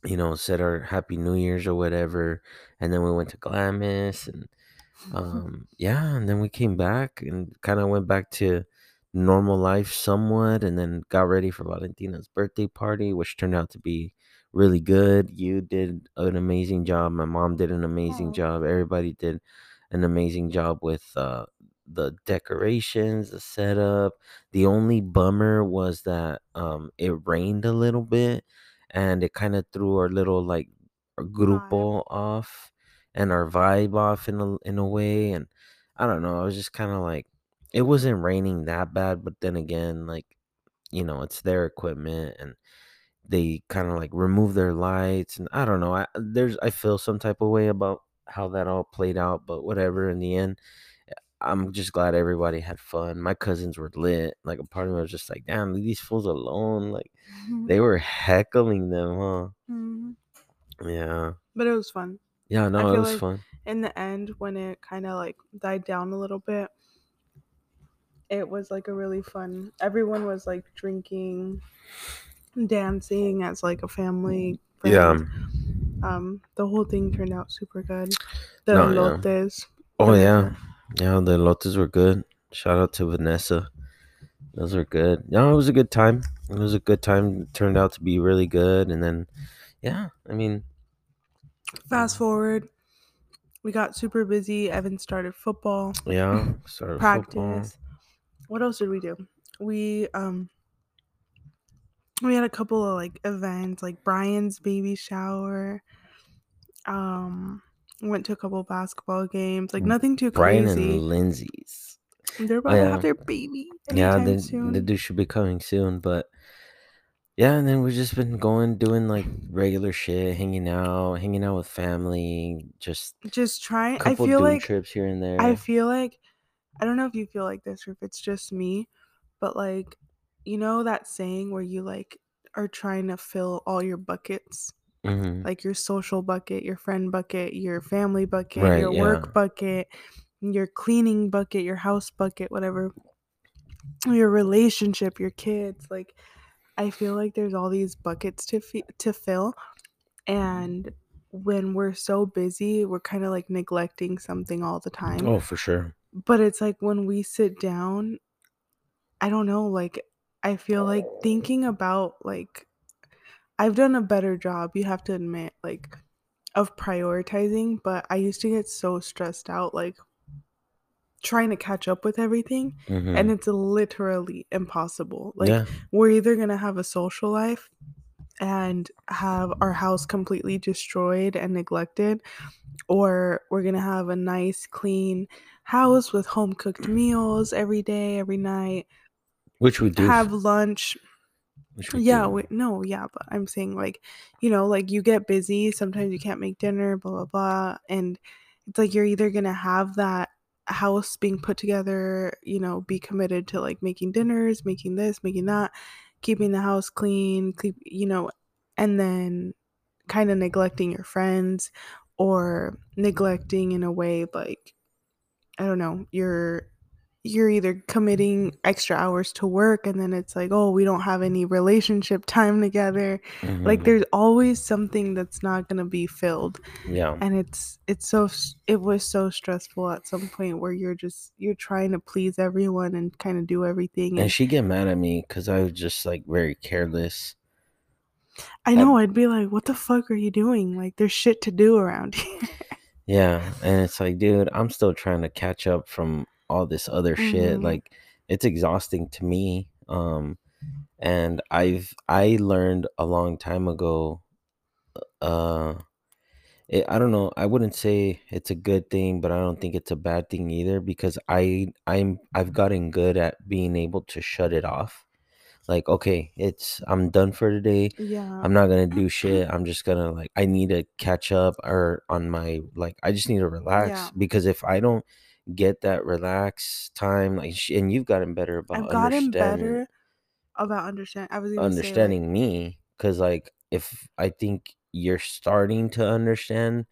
you know, said our happy new year's or whatever. And then we went to Glamis and um yeah, and then we came back and kind of went back to normal life somewhat and then got ready for Valentina's birthday party, which turned out to be really good. You did an amazing job. My mom did an amazing job. Everybody did an amazing job with uh the decorations, the setup. The only bummer was that um it rained a little bit and it kind of threw our little like our grupo off and our vibe off in a in a way and I don't know, I was just kind of like it wasn't raining that bad, but then again, like you know, it's their equipment and they kind of like remove their lights and I don't know. I there's I feel some type of way about how that all played out, but whatever in the end. I'm just glad everybody had fun. My cousins were lit. Like a part of me was just like, damn, leave these fools alone. Like they were heckling them, huh? Mhm. Yeah. But it was fun. Yeah, no, it was like- fun. in the end when it kind of like died down a little bit it was like a really fun everyone was like drinking dancing as like a family Yeah. um the whole thing turned out super good the No, yeah. Oh yeah. Yeah, the lotes were good. Shout out to Vanessa. Those were good. No, it was a good time. It was a good time. It turned out to be really good. And then yeah, I mean fast forward we got super busy evan started football yeah, started football. practice what else did we do we um we had a couple of like events like brian's baby shower um went to a couple basketball games like Mm, nothing too Brian crazy Brian and Lindsay's. they're about to yeah. have their baby Yeah, anytime the soon. the dude should be coming soon, but yeah, and then we've just been going doing like regular shit, hanging out, hanging out with family, just just trying i feel like trips here and there. i feel like i don't know if you feel like this or if it's just me but like you know that saying where you like are trying to fill all your buckets Mhm. like your social bucket, your friend bucket, your family bucket, Right, your yeah. work bucket, your cleaning bucket, your house bucket, whatever. Your relationship, your kids, like I feel like there's all these buckets to fi- to fill and when we're so busy, we're kind of like neglecting something all the time. Oh, for sure. But it's like when we sit down, I don't know, like I feel like thinking about like I've done a better job, you have to admit, like of prioritizing, but I used to get so stressed out like trying to catch up with everything hmm and it's literally impossible. Like Yeah. we're either going to have a social life and have our house completely destroyed and neglected or we're going to have a nice clean house with home cooked meals every day, every night, Which we do. have lunch which we yeah, no, yeah, but I'm saying like, you know, like you get busy, sometimes you mm-hmm. can't make dinner, blah blah blah, and it's like you're either gonna have that house being put together, you know, be committed to like making dinners, making this, making that, keeping the house clean, keep, you know, and then kind of neglecting your friends or neglecting in a way like I don't know, you're you're either committing extra hours to work and then it's like, oh, we don't have any relationship time together. Like Mhm. there's always something that's not going to be filled. Yeah. And it's it's so it was so stressful at some point where you're just you're trying to please everyone and kind of do everything And and she get mad at me because I was just like very careless. I know I'd be like, what the fuck are you doing? Like there's shit to do around here. Yeah, and it's like, dude, I'm still trying to catch up from all this other shit. Mhm. Like, it's exhausting to me. Um, and I've I learned a long time ago. Uh, it, I don't know. I wouldn't say it's a good thing, but I don't think it's a bad thing either because I I'm I've gotten good at being able to shut it off. Like, okay, it's I'm done for today. yeah. I'm not gonna do shit. I'm just gonna like I need to catch up or on my like I just need to relax Yeah. because if I don't get that relax time like sh- and you've gotten better about I've gotten understanding better about understand. I was to say like understanding me because like if I think you're starting to understand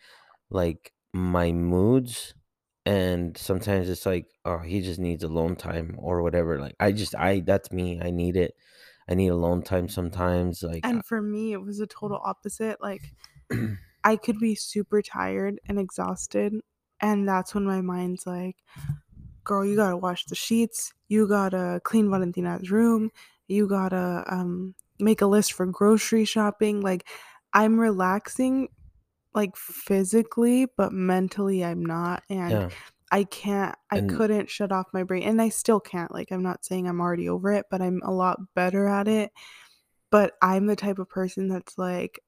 like my moods and sometimes it's like oh he just needs alone time or whatever like I just I that's me I need it I need alone time sometimes like And for me, it was a total opposite. Like, I could be super tired and exhausted. And that's when my mind's like, girl, you gotta wash the sheets. You gotta clean Valentina's room. You gotta um, make a list for grocery shopping. Like, I'm relaxing, like physically, but mentally, I'm not. And yeah I can't, I And- couldn't shut off my brain. And I still can't. Like, I'm not saying I'm already over it, but I'm a lot better at it. But I'm the type of person that's like,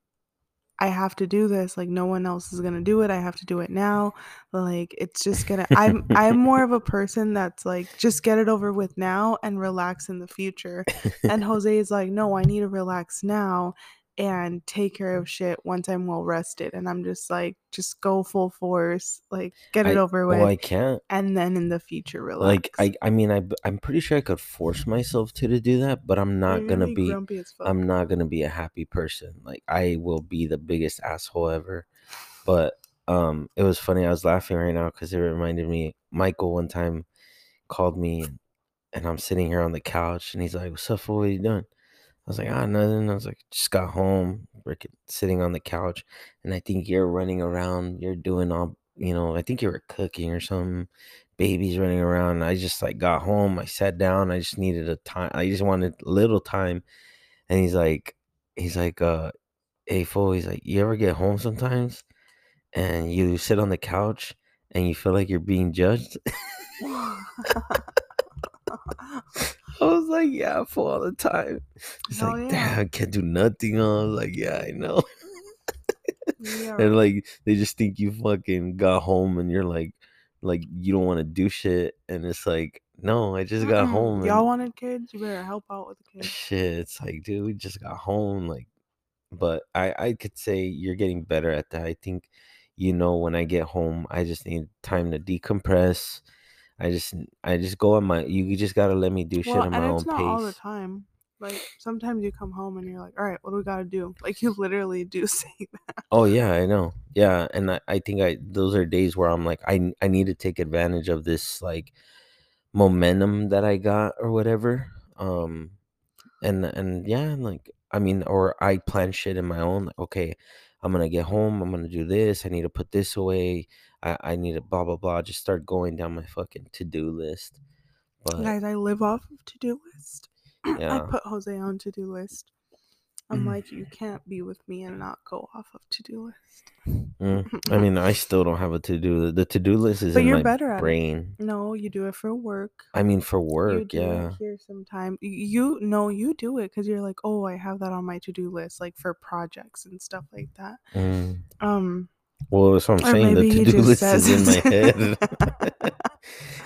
I have to do this. Like, no one else is gonna do it. I have to do it now. Like, it's just gonna. I'm I'm more of a person that's like, just get it over with now and relax in the future. And Jose is like, no, I need to relax now and take care of shit once I'm well rested. And I'm just like, just go full force, like get it I- over with, well I can't and then in the future relax. like I I mean I, I'm pretty sure I could force myself to to do that but I'm not You're gonna be grumpy as fuck. I'm not gonna be a happy person. Like I will be the biggest asshole ever. But um, it was funny. I was laughing right now because it reminded me. Michael one time called me, and, and I'm sitting here on the couch, and he's like, "What's up? What are you doing?" I was like, "Ah, nothing." I was like, "Just got home, sitting on the couch, and I think you're running around. You're doing all, you know. I think you were cooking or something." Babies running around. I just like got home. I sat down. I just needed a time. I just wanted a little time. And he's like, he's like, uh, hey fool, he's like, you ever get home sometimes and you sit on the couch and you feel like you're being judged? I was like, yeah, fool, all the time. It's Hell like, yeah. damn, I can't do nothing. I was like, yeah, I know. yeah, And like, they just think you fucking got home and you're like, like you don't want to do shit. And it's like, no, I just got Mm-mm. home. and- Y'all wanted kids? You better help out with the kids. shit it's like dude we just got home like but i i could say you're getting better at that i think you know when i get home i just need time to decompress i just i just go on my you just gotta let me do shit Well, my own it's not all the time. Like sometimes you come home and you're like, all right, what do we gotta do? Like you literally do say that. oh yeah i know yeah and I, I think i those are days where i'm like i i need to take advantage of this like momentum that i got or whatever um and and yeah and, like i mean or i plan shit in my own like okay i'm gonna get home i'm gonna do this i need to put this away i, I need to blah blah blah just start going down my fucking to-do list but Guys, I live off of to do list. I put Jose on to do list. I'm Mm. like, you can't be with me and not go off of to do list. Mm. I mean, I still don't have a to do. The to do list is But in you're my better at it. brain. No, you do it for work. I mean, for you work, do yeah. it here sometime. You no, you do it because you're like, oh, I have that on my to do list, like for projects and stuff like that. Mm. Um, Well, that's what I'm or saying. The to do list says is in my head.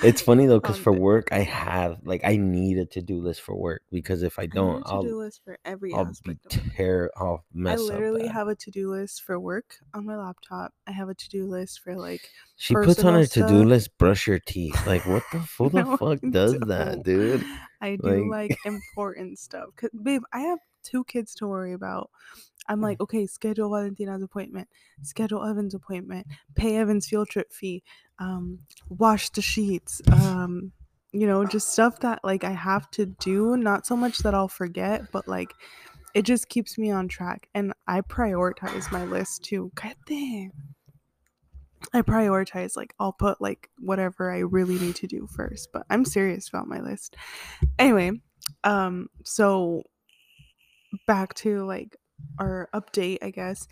it's funny though, because for work, I have like I need a to do list for work because if I I don't, a I'll do list for every I'll be tear. I'll I mess literally up. Bad. have a to do list for work on my laptop. I have a to do list for like She puts on her to do list, brush your teeth. Like, what the who the No, fuck I does that, dude? I do Like- like important stuff. 'Cause, babe, I have two kids to worry about. I'm like, okay, schedule Valentina's appointment, schedule Evan's appointment, pay Evan's field trip fee, um, wash the sheets, um, you know, just stuff that like I have to do. Not so much that I'll forget, but like it just keeps me on track. And I prioritize my list too. I prioritize like I'll put like whatever I really need to do first, but I'm serious about my list. Anyway, um so back to like our update, I guess.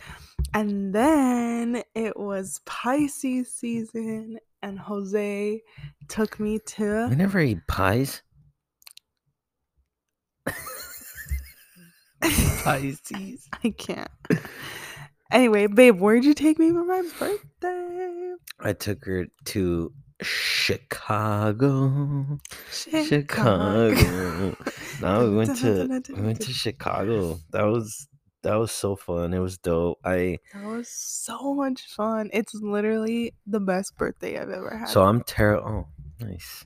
And then it was Pisces season and Jose took me We to never eat pies. Pisces. I can't. Anyway, babe, where'd you take me for my birthday? I took her to Chicago. Chicago. No, we went to we went to Chicago. That was that was so fun. It was dope. I That was so much fun. It's literally the best birthday I've ever had. so I'm terrible. Oh, nice.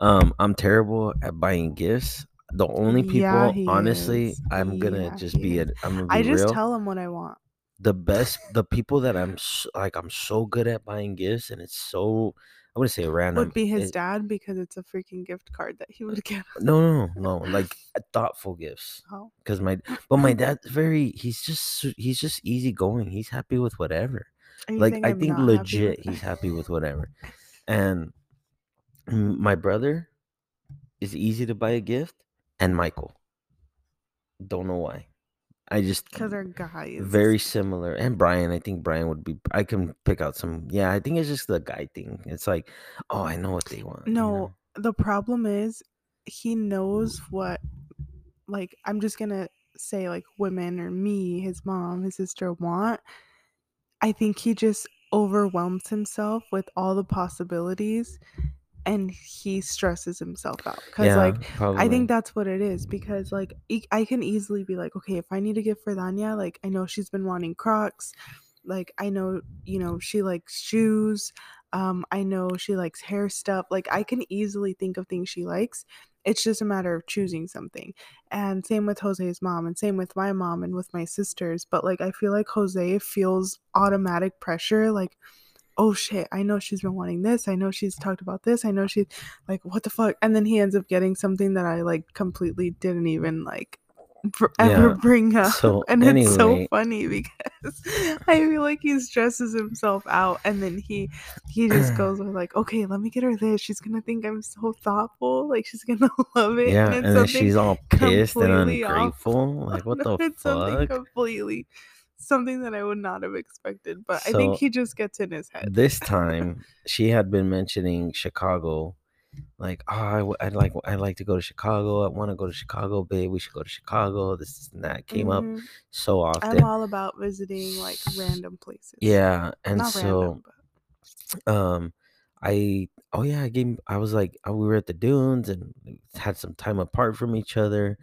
Um, I'm terrible at buying gifts. The only people, Yeah, he honestly, is. I'm gonna Yeah, just he be is. it. I'm gonna be I just real. tell them what I want. the best, the people that I'm s like, I'm so good at buying gifts, and it's so I wouldn't say random. Would be his it- dad because it's a freaking gift card that he would get. No, no, no, like uh, thoughtful gifts. Oh, Because my, but my dad's very. He's just he's just easygoing. He's happy with whatever. like saying I think happy legit, it? he's happy with whatever. And my brother is easy to buy a gift, and Michael. Don't know why. I just because they're guys. very similar. And Brian, I think Brian would be. I can pick out some. Yeah, I think it's just the guy thing. It's like, oh, I know what they want. you No, know? the problem is he knows what like I'm just gonna say like women or me, his mom, his sister want. I think he just overwhelms himself with all the possibilities and he stresses himself out. Cause yeah, like probably. I think that's what it is because like e- I can easily be like, okay, if I need a gift for Danya, like I know she's been wanting Crocs, like I know you know she likes shoes, um, I know she likes hair stuff. Like I can easily think of things she likes. It's just a matter of choosing something. And same with Jose's mom, and same with my mom and with my sisters. But like I feel like Jose feels automatic pressure, like oh shit, I know she's been wanting this. I know she's mm. talked about this. I know she's like, what the fuck? And then he ends up getting something that I like completely didn't even like br- ever Yeah, bring up. so and it's so funny because I feel like he stresses himself out and then he he just goes with like, okay, let me get her this. She's gonna think I'm so thoughtful. Like she's gonna love it. Yeah, it's and then she's all pissed and ungrateful. Like, what the fuck? it's something fuck? completely something that I would not have expected. But I think he just gets in his head. This time, she had been mentioning Chicago. Like, oh, I w- I'd like, I'd like to go to Chicago. I want to go to Chicago, babe. We should go to Chicago. This and that came up Mhm. so often. I'm all about visiting like random places. yeah, and Not so random, um i oh yeah i gave i was like uh, we were at the dunes and had some time apart from each other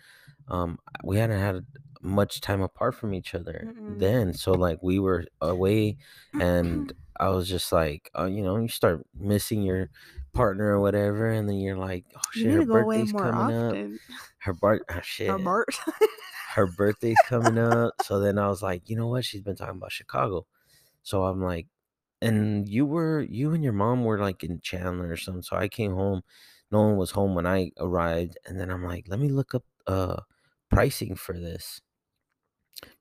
um we hadn't had much time apart from each other Mm-mm. then so like we were away and i was just like uh, you know you start missing your partner or whatever and then you're like oh shit her go away birthday's coming up her bar oh, shit Bart. her birthday's coming up. So then I was like, you know what? She's been talking about Chicago. So I'm like, and you were you and your mom were like in Chandler or something. So I came home. No one was home when I arrived. And then I'm like, let me look up uh pricing for this.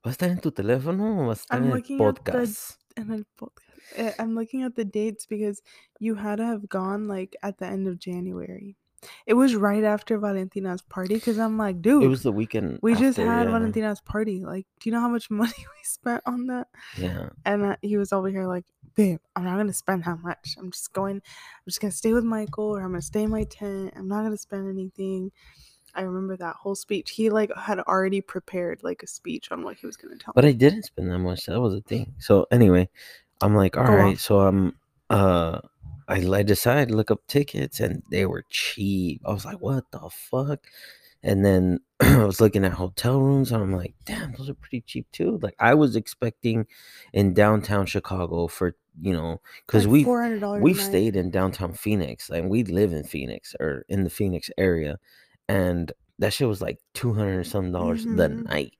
¿Va a estar en tu teléfono o va a estar I'm en el looking at the- podcast? and then podcast. Eh, I'm looking at the dates because you had to have gone like at the end of January. It was right after Valentina's party because I'm like, dude, It was the weekend. we just had yeah. Valentina's party. Like, do you know how much money we spent on that? Yeah. And uh, he was over here like, babe, I'm not gonna spend how much. I'm just going. I'm just gonna stay with Michael, or I'm gonna stay in my tent. I'm not gonna spend anything. I remember that whole speech. He like had already prepared like a speech on what he was gonna tell. But me. I didn't spend that much. That was a thing. So anyway, I'm like, all Go right. on. So I'm uh I, I decided to look up tickets and they were cheap. I was like, what the fuck? And then I was looking at hotel rooms and I'm like, damn, those are pretty cheap too. Like I was expecting in downtown Chicago for you know, because like we four hundred dollars. we've stayed in downtown Phoenix and we live in Phoenix or in the Phoenix area, and that shit was like two hundred some dollars the Mhm. night.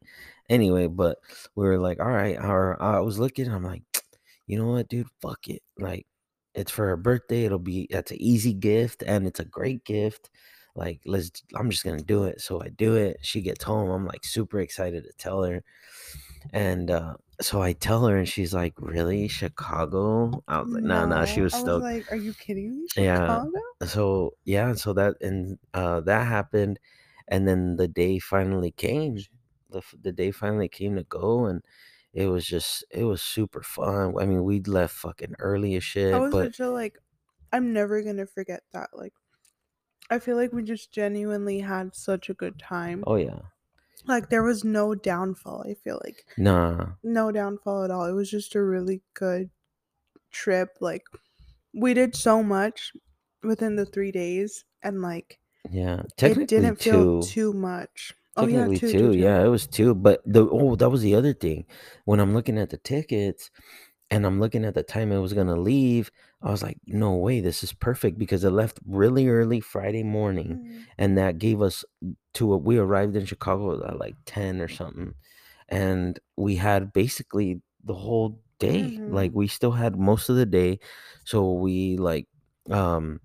Anyway, but we were like, all right, our I was looking, I'm like, you know what, dude, fuck it. Like, it's for her birthday. It'll be that's an easy gift and it's a great gift. Like, let's I'm just gonna do it. So I do it. She gets home. I'm like super excited to tell her. And uh so I tell her and she's like, Really? Chicago? I was like, nah, nah, she was I stoked. like, are you kidding me? Yeah. So yeah so that and uh that happened and then the day finally came the, the day finally came to go and it was just it was super fun i mean we left fucking early as shit I was but such a like, I'm never gonna forget that. Like, I feel like we just genuinely had such a good time. oh yeah Like, there was no downfall. I feel like nah no downfall at all. It was just a really good trip. Like, we did so much within the three days, and like, yeah technically it didn't two feel too much. Oh yeah, technically two, two, two, two. yeah it was two but the oh that was the other thing when i'm looking at the tickets and i'm looking at the time it was gonna leave i was like no way this is perfect because it left really early friday morning Mhm. and that gave us to a, we arrived in chicago at like 10 or something and we had basically the whole day like Mhm. we still had most of the day so we like um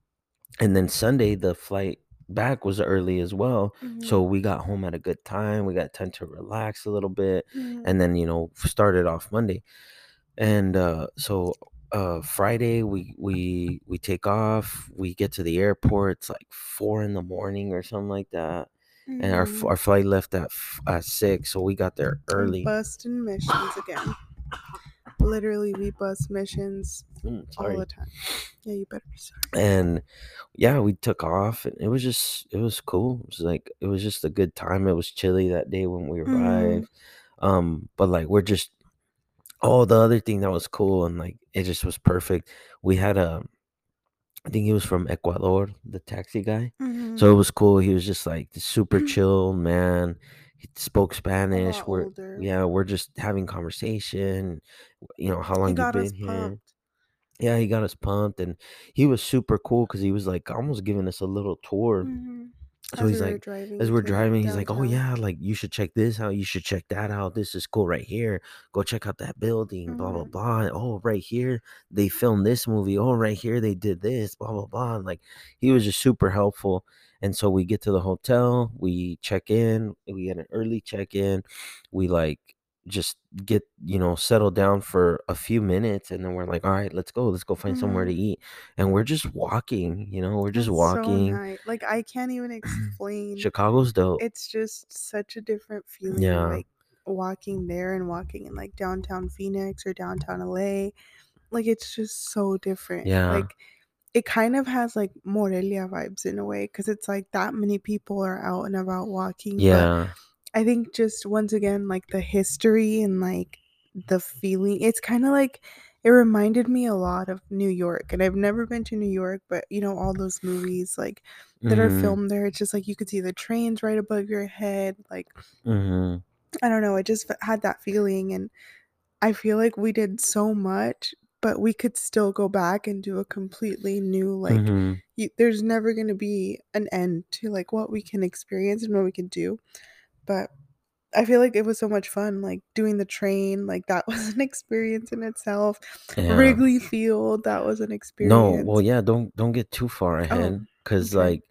and then sunday the flight back was early as well so Mhm. we got home at a good time we got time to relax a little bit Mhm. and then you know started off monday and uh so uh friday we we we take off we get to the airport it's like four in the morning or something like that and our, Mhm. our flight left at, f- at six so we got there early busting missions again. Literally, we bust missions Mm, all the time. Yeah, you better be sorry. and yeah we took off and it was just it was cool it was like it was just a good time it was chilly that day when we Mhm. arrived um but like we're just oh the other thing that was cool and like it just was perfect we had a i think he was from ecuador the taxi guy Mhm. so it was cool he was just like the super chill man he spoke spanish we're older. yeah we're just having conversation you know how long you been here pumped. yeah, he got us pumped, and he was super cool because he was like almost giving us a little tour. Mhm. So As he's we like, driving as we're driving, he's like, "Oh yeah, like you should check this out. You should check that out. This is cool right here. Go check out that building. Blah blah Mhm. blah. Oh, right here they filmed this movie. Oh, right here they did this. Blah blah blah. And like he was just super helpful. And so we get to the hotel, we check in, we get an early check in, we like just get you know settled down for a few minutes and then we're like all right let's go let's go find somewhere mm-hmm. to eat and we're just walking you know we're just That's so walking nice. Like I can't even explain. chicago's dope It's just such a different feeling. Yeah. Like walking there and walking in like downtown Phoenix or downtown LA. Like it's just so different. Yeah. Like it kind of has like Morelia vibes in a way because it's like that many people are out and about walking. But yeah I think just once again, like the history and like the feeling, it's kind of like it reminded me a lot of New York. And I've never been to New York, but you know, all those movies like that are Mhm, filmed there, it's just like you could see the trains right above your head. Like, mhm. I don't know, I just had that feeling. And I feel like we did so much, but we could still go back and do a completely new, like, Mhm. you, there's never going to be an end to like what we can experience and what we can do. But I feel like it was so much fun, like doing the train, like that was an experience in itself. Yeah. Wrigley Field, that was an experience. No, well, yeah, don't don't get too far ahead because okay. like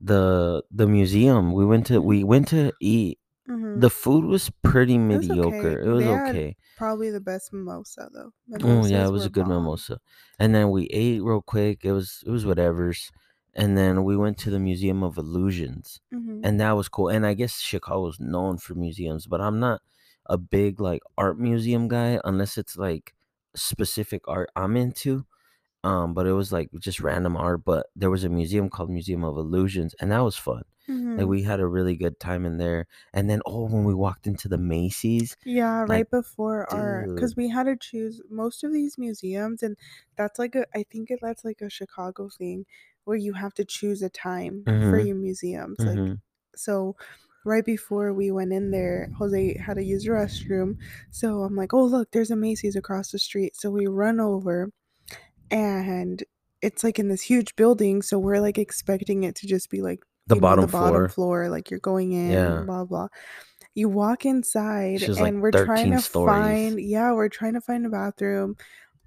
the the museum we went to we went to eat. Mhm. The food was pretty It was mediocre. okay. It was okay. probably the best mimosa though. Oh yeah, it was a good bomb. mimosa. And then we ate real quick. It was it was whatever's. And then we went to the Museum of Illusions, Mhm. and that was cool. And I guess Chicago's known for museums, but I'm not a big like art museum guy unless it's like specific art I'm into. Um, but it was like just random art. But there was a museum called Museum of Illusions, and that was fun. Like Mhm. we had a really good time in there. And then oh, when we walked into the Macy's, Yeah, like right before our because we had to choose most of these museums, and that's like a I think it that's like a Chicago thing where you have to choose a time for mm-hmm, your museums. Like, mm-hmm. so right before we went in there, Jose had to use the restroom. So I'm like, oh, look, there's a Macy's across the street. So we run over, and it's like in this huge building. So we're like expecting it to just be like, The you know, the bottom bottom floor. floor, like you're going in, Yeah. blah, blah. You walk inside was like and we're trying to stories. find, yeah, we're trying to find a bathroom.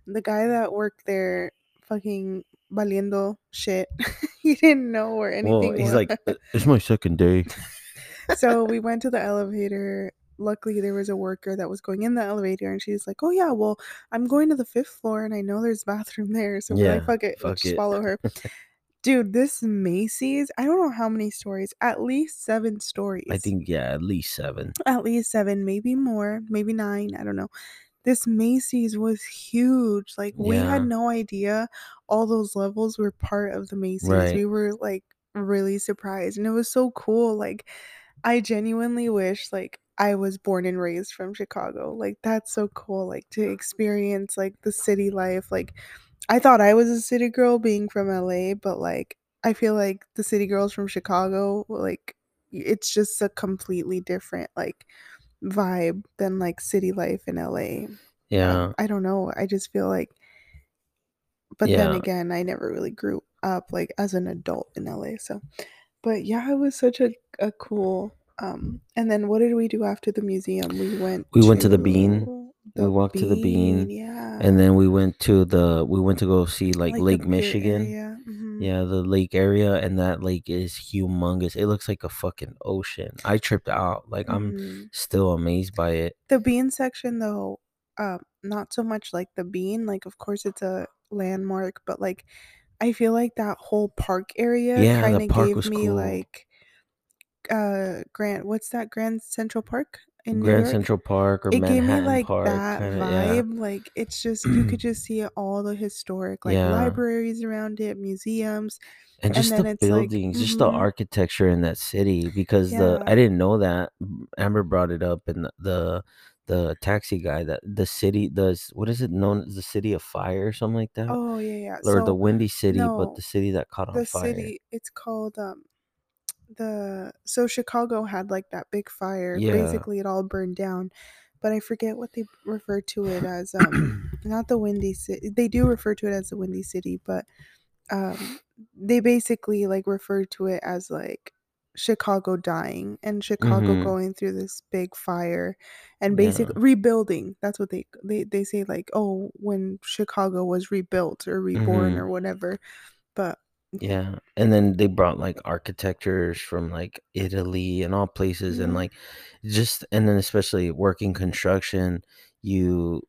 The guy that worked there fucking valiendo shit. he didn't know where Well, anything he's was. like, "Uh, it's my second day. so we went to the elevator. Luckily, there was a worker that was going in the elevator, and she's like, "Oh yeah, well, I'm going to the fifth floor, and I know there's a bathroom there, so we're Yeah, like, fuck it, fuck just it. follow her." Dude, this Macy's, I don't know how many stories, at least seven stories. I think yeah, at least seven. at least seven, maybe more, maybe nine. I don't know. This Macy's was huge. Like we had no idea all those levels were part of the Macy's. Right. We were like really surprised, and it was so cool. Like I genuinely wish like I was born and raised from Chicago. Like that's so cool. Like to experience like the city life. Like I thought I was a city girl being from LA, but like I feel like the city girls from Chicago, like it's just a completely different like vibe than like city life in LA. Yeah. I don't know. I just feel like but then again, I never really grew up like as an adult in LA. So but yeah, it was such a, a cool um and then what did we do after the museum? We went We went to the Bean. The We walked to the Bean, yeah. And then we went to the we went to go see like, Like Lake Michigan. mhm. Yeah, the lake area and that lake is humongous. It looks like a fucking ocean. I tripped out. Like I'm Mhm. still amazed by it. The bean section though, um, not so much like the bean, like of course it's a landmark, but like I feel like that whole park area Yeah, kind of gave was me cool. like uh Grand what's that Grand Central Park in Grand York? Central Park or It gave me like Park, that kinda yeah. vibe. Like it's just you could just see all the historic like Yeah. libraries around it, museums. And And just then the it's like buildings, just the mhm. architecture in that city because the I didn't know that. Amber brought it up and the the, the taxi guy that the city does what is it known as the city of fire or something like that? Oh yeah, yeah. Or the windy city, but the city that caught on the fire. city it's called um the so Chicago had like that big fire. Yeah. Basically, it all burned down, but I forget what they refer to it as. Um, not the Windy City. They do refer to it as the Windy City, but um, they basically like refer to it as like Chicago dying and Chicago Mhm. going through this big fire and Yeah. basically rebuilding. That's what they they they say like oh when Chicago was rebuilt or reborn Mhm. or whatever. But Yeah, and then they brought like architectures from like Italy and all places, and Mhm. like just and then especially working construction, you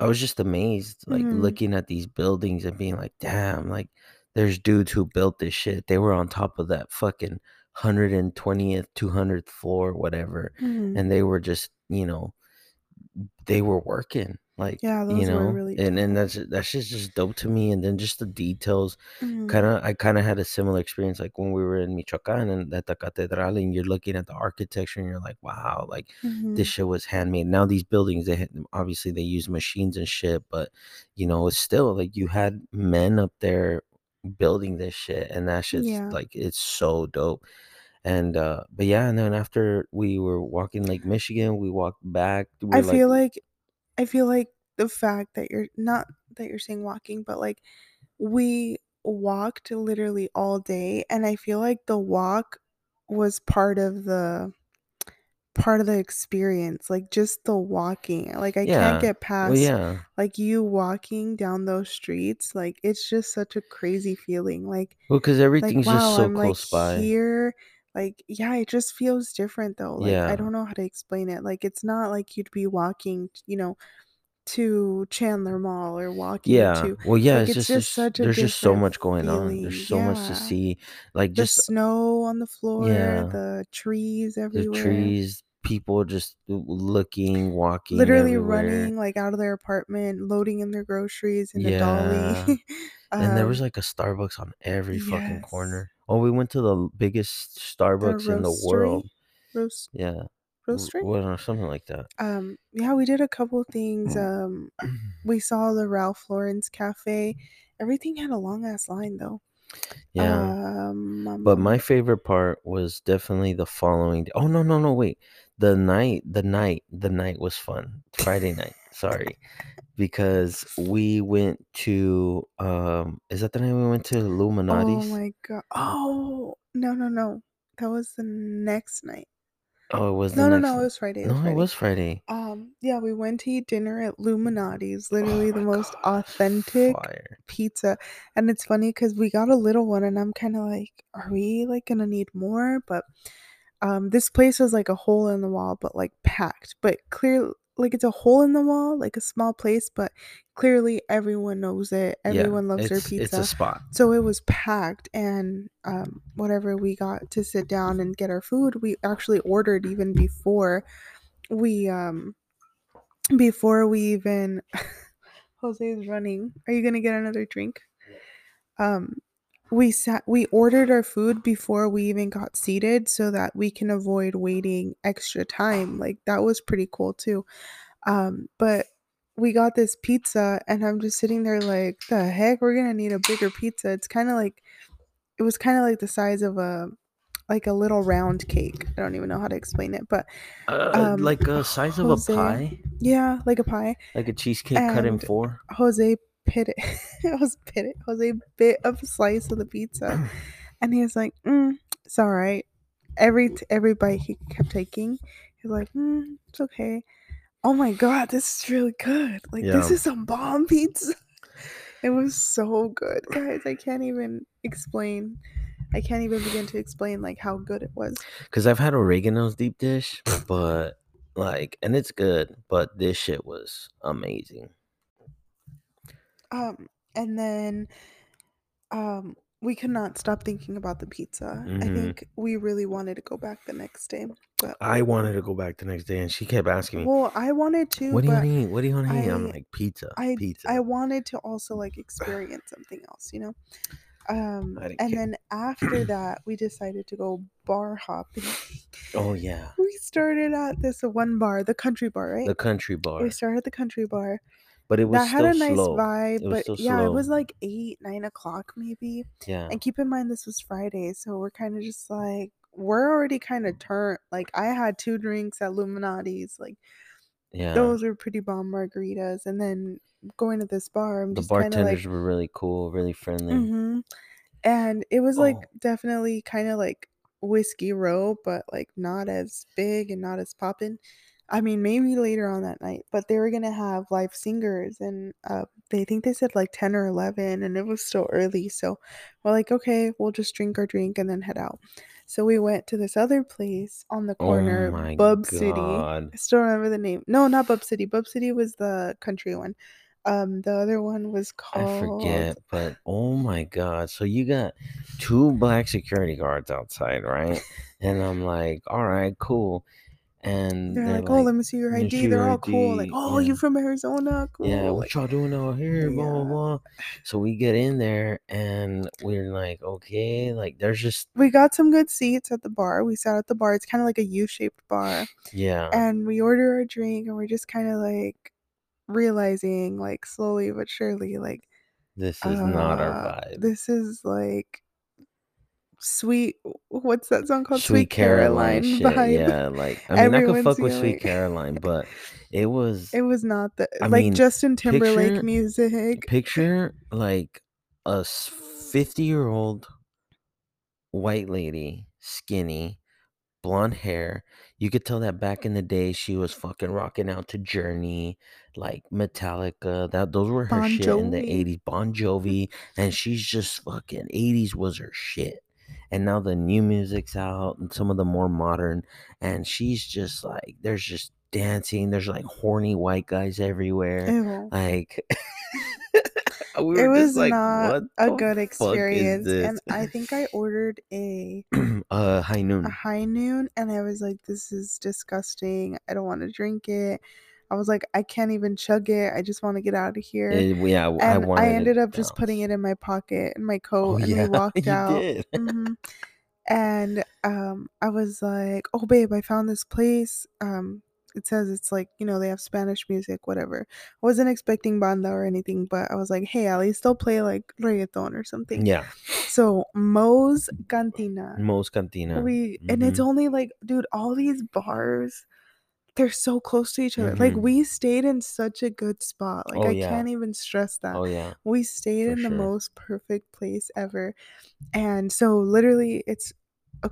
I was just amazed, like Mhm. looking at these buildings and being like, damn, like there's dudes who built this shit. They were on top of that fucking 120th, 200th floor, whatever, Mhm. and they were just, you know, they were working like Yeah, you know really and and that's that's just just dope to me and then just the details Mhm. kind of i kind of had a similar experience like when we were in michoacan and at the catedral and you're looking at the architecture and you're like wow like this Mhm. shit was handmade now these buildings they had, obviously they use machines and shit but you know it's still like you had men up there building this shit and that shit's Yeah. like it's so dope and uh but yeah and then after we were walking lake michigan we walked back we I like feel like I feel like the fact that you're not that you're saying walking, but like we walked literally all day and I feel like the walk was part of the part of the experience, like just the walking. Like I can't yeah get well past yeah like you walking down those streets. Like it's just such a crazy feeling. Like well because like everything's just so I'm like close by here. Like yeah, it just feels different though. Like I don't know how to explain it. Like it's not like you'd be walking, you know, to Chandler Mall or walking Yeah. to Well, yeah, like it's it's just just such a there's just so much going on. There's so much to see. Like The just snow on the floor, Yeah. the trees everywhere the trees, people just looking, walking Literally everywhere. running like out of their apartment, loading in their groceries in a Yeah. dolly. And there was um like a Starbucks on every fucking corner. Oh, we went to the biggest The Starbucks in the world. Roast Yeah. roastery? Well, something like that. Um yeah, we did a couple things. Um we saw the Ralph Lauren's cafe. Everything had a long ass line though. Yeah. Um, um, But um, my favorite part was definitely the following day. Oh no, no, no, wait. The night, the night, the night was fun. Friday night. Sorry. Because we went to um is that the night we went to Lou Malnati's? oh my god. Oh no no no. That was the next night. Oh, it was the No no next no, it was Friday. It was No, it Friday. was Friday. Um yeah, we went to eat dinner at Lou Malnati's, Oh literally the most god, authentic fire. pizza. And it's funny because we got a little one and I'm kind of like, are we like gonna need more? But um this place was like a hole in the wall, but like packed. But clear like it's a hole in the wall, like a small place, but clearly everyone knows it. Yeah, Everyone loves their it's it's a pizza. spot. So it was packed and um whatever we got to sit down and get our food, we actually ordered even before we um before we even Jose's running. Are you gonna get another drink? Um we sat we ordered our food before we even got seated so that we can avoid waiting extra time. Like that was pretty cool too. Um but we got this pizza and I'm just sitting there like the heck we're gonna need a bigger pizza. It's kind of like it was kind of like the size of a like a little round cake. I don't even know how to explain it, but Uh, um like a size of a pie, yeah, like a pie. like a cheesecake cut in four. Jose bit it. was bit it. Jose bit of a slice of the pizza, and he was like, mm, "It's all right." Every t- every bite he kept taking, he's like, mm, "It's okay." Oh my god, this is really good. Like this is some bomb pizza. It was so good, guys. I can't even explain. I can't even begin to explain like how good it was. Cause I've had oregano's deep dish, but like, and it's good, but this shit was amazing. Um, and then um, we could not stop thinking about the pizza. I hmm think we really wanted to go back the next day, but I wanted to go back the next day, and she kept asking me, well, I wanted to, "What do you but want to eat? What do you want to eat?" I'm like, "Pizza, I I wanted to also like experience something else, you know. Um, and care. then after that, we decided to go bar hopping. Oh yeah, we started at this one bar, the country bar, right? the country bar. We started at the country bar. But it was That had a nice slow. vibe, but yeah, it was like eight, nine o'clock maybe. Yeah, And keep in mind this was Friday, so we're kind of just like we're already kind of turned. Like I had two drinks at Lou Malnati's, like yeah. those were pretty bomb margaritas, and then going to this bar, I'm The just kind like, bartenders were really cool, really friendly. mm-hmm. And it was like Oh, definitely kind of like whiskey row, but like not as big and not as poppin'. I mean, maybe later on that night, but they were gonna have live singers, and uh, they think they said like ten or eleven, and it was still early, so we're like, okay, we'll just drink our drink and then head out. So we went to this other place on the oh corner, my Bub City. I still remember the name. No, not Bub City. Bub City was the country one. Um, the other one was called. I forget, but oh my god. So you got two black security guards outside, right? And I'm like, all right, cool. And They're they're like, oh, let me see your ID. see They're your all cool. Like, oh, Yeah. you from Arizona? Yeah, what Like, y'all doing out here? Blah blah blah. So we get in there and we're like, okay, like there's just We got some good seats at the bar. We sat at the bar. It's kind of like a U-shaped bar. yeah. And we order our drink and we're just kind of like realizing like slowly but surely like This is not our uh vibe. this is like sweet what's that song called? Sweet Sweet Caroline Caroline shit. Yeah, like I mean I could fuck with Sweet. Caroline, but it was It was not the I like mean, Justin Timberlake picture music. picture like a 50 year old white lady, skinny, blonde hair. You could tell that back in the day she was fucking rocking out to Journey, like Metallica. That those were her Bon shit in the 80s. Bon Jovi, and she's just fucking 80s was her shit. And now the new music's out and some of the more modern, and she's just like there's just dancing. There's like horny white guys everywhere. Ew. Like we It were just was like, not "What a good experience. And? I think I ordered a uh high noon. a high noon and I was like, this is disgusting. I don't want to drink it. I was like, I can't even chug it. I just want to get out of here. It- yeah, I and I, wanted it ended up just putting it in my pocket in my coat Oh and yeah, we walked out. Mhm. And um I was like, "Oh babe, I found this place. Um it says it's like, you know, they have Spanish music, whatever." I wasn't expecting banda or anything, but I was like, "Hey, at least they'll play like reggaeton or something." Yeah, So, Moe's Cantina. Moe's Cantina. We and it's Mhm. only like, dude, all these bars they're so close to each other. Like Mhm. we stayed in such a good spot. Like Oh, I yeah. can't even stress that. Oh yeah. We stayed For in the most perfect place ever. And so literally it's a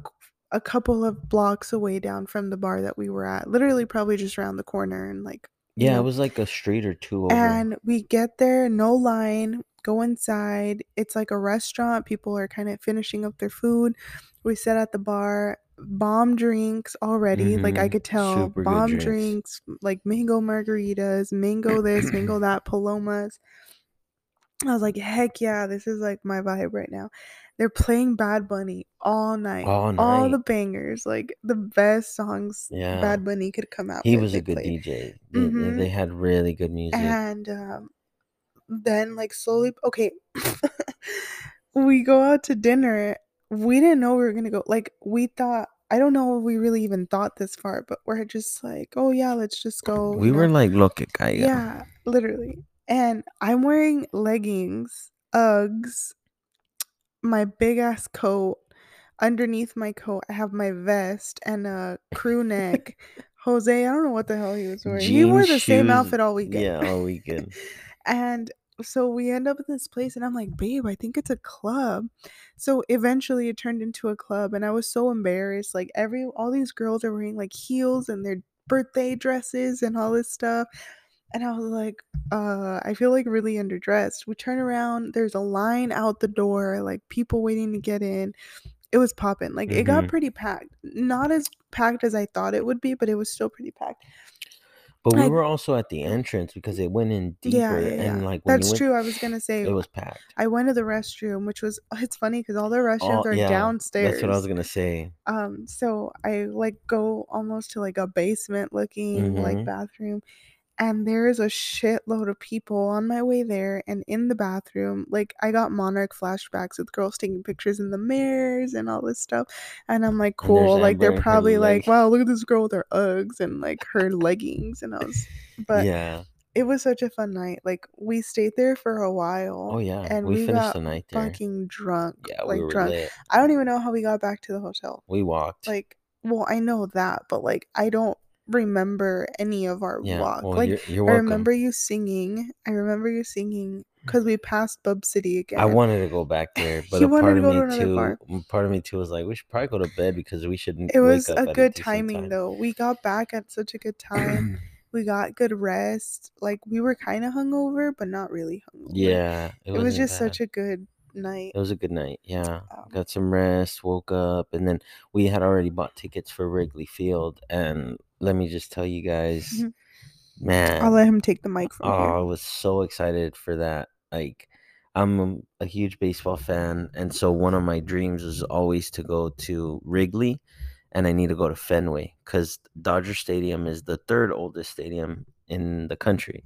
a couple of blocks away down from the bar that we were at. Literally probably just around the corner and like you Yeah, know, it was like a street or two over. and we get there, no line, go inside. It's like a restaurant. People are kind of finishing up their food. We sit at the bar, bomb drinks already. Like I Mhm. could tell, Super bomb drinks. drinks, like mango margaritas, mango this, mango that, palomas. I was like, heck yeah, this is like my vibe right now. They're playing Bad Bunny all night. All All the bangers, like the best songs Yeah. Bad Bunny could come out He was a good played. DJ. They, they, they had really good music. And um, then, like, slowly, okay, we go out to dinner. We didn't know we were gonna go. Like, we thought, I don't know if we really even thought this far, but we're just like, oh yeah, let's just go. we you were know? like, look at Kaya. yeah, literally. And I'm wearing leggings, Uggs, my big ass coat. Underneath my coat, I have my vest and a crew neck. Jose, I don't know what the hell he was wearing. he wore Jean the same outfit all weekend. Yeah, all weekend. and so we end up in this place, and I'm like, babe, I think it's a club. So eventually it turned into a club, and I was so embarrassed. Like, every all these girls are wearing like heels and their birthday dresses and all this stuff. And I was like, uh, I feel like really underdressed. We turn around, there's a line out the door, like people waiting to get in. It was popping. Like it got Mhm. pretty packed. Not as packed as I thought it would be, but it was still pretty packed. But we Like- were also at the entrance because it went in deeper, Yeah, yeah, yeah. and like when That's went, true. I was gonna say it was packed. I went to the restroom, which was it's funny because all the restrooms All- are yeah, downstairs. That's what I was gonna say. Um, so I like go almost to like a basement looking like Mhm. bathroom, and there is a shitload of people on my way there. And in the bathroom, like I got monarch flashbacks with girls taking pictures in the mirrors and all this stuff. And I'm like, cool. Like they're probably like, wow, look at this girl with her Uggs and like her leggings. And I was, but yeah. it was such a fun night. Like we stayed there for a while. Oh yeah. and we, we finished got the night there. Fucking drunk. yeah, like we were drunk. lit. I don't even know how we got back to the hotel. We walked. Like, well, I know that, but like, I don't remember any of our yeah. walk. Well, like, you're, you're I remember you singing. I remember you singing because we passed Bub City again. I wanted to go back there, but a part to of go to me too. bar. Part of me too was like, we should probably go to bed because we shouldn't. It was a good decent timing time. though. We got back at such a good time. we got good rest. Like we were kind of hungover, but not really hungover. yeah, it, was just such a good night. It was a good night. Yeah. Um, Got some rest, woke up, and then we had already bought tickets for Wrigley Field. And let me just tell you guys, Mhm. man, I'll let him take the mic from oh, here. I was so excited for that. Like, I'm a huge baseball fan. And so one of my dreams is always to go to Wrigley, and I need to go to Fenway because Dodger Stadium is the third oldest stadium in the country.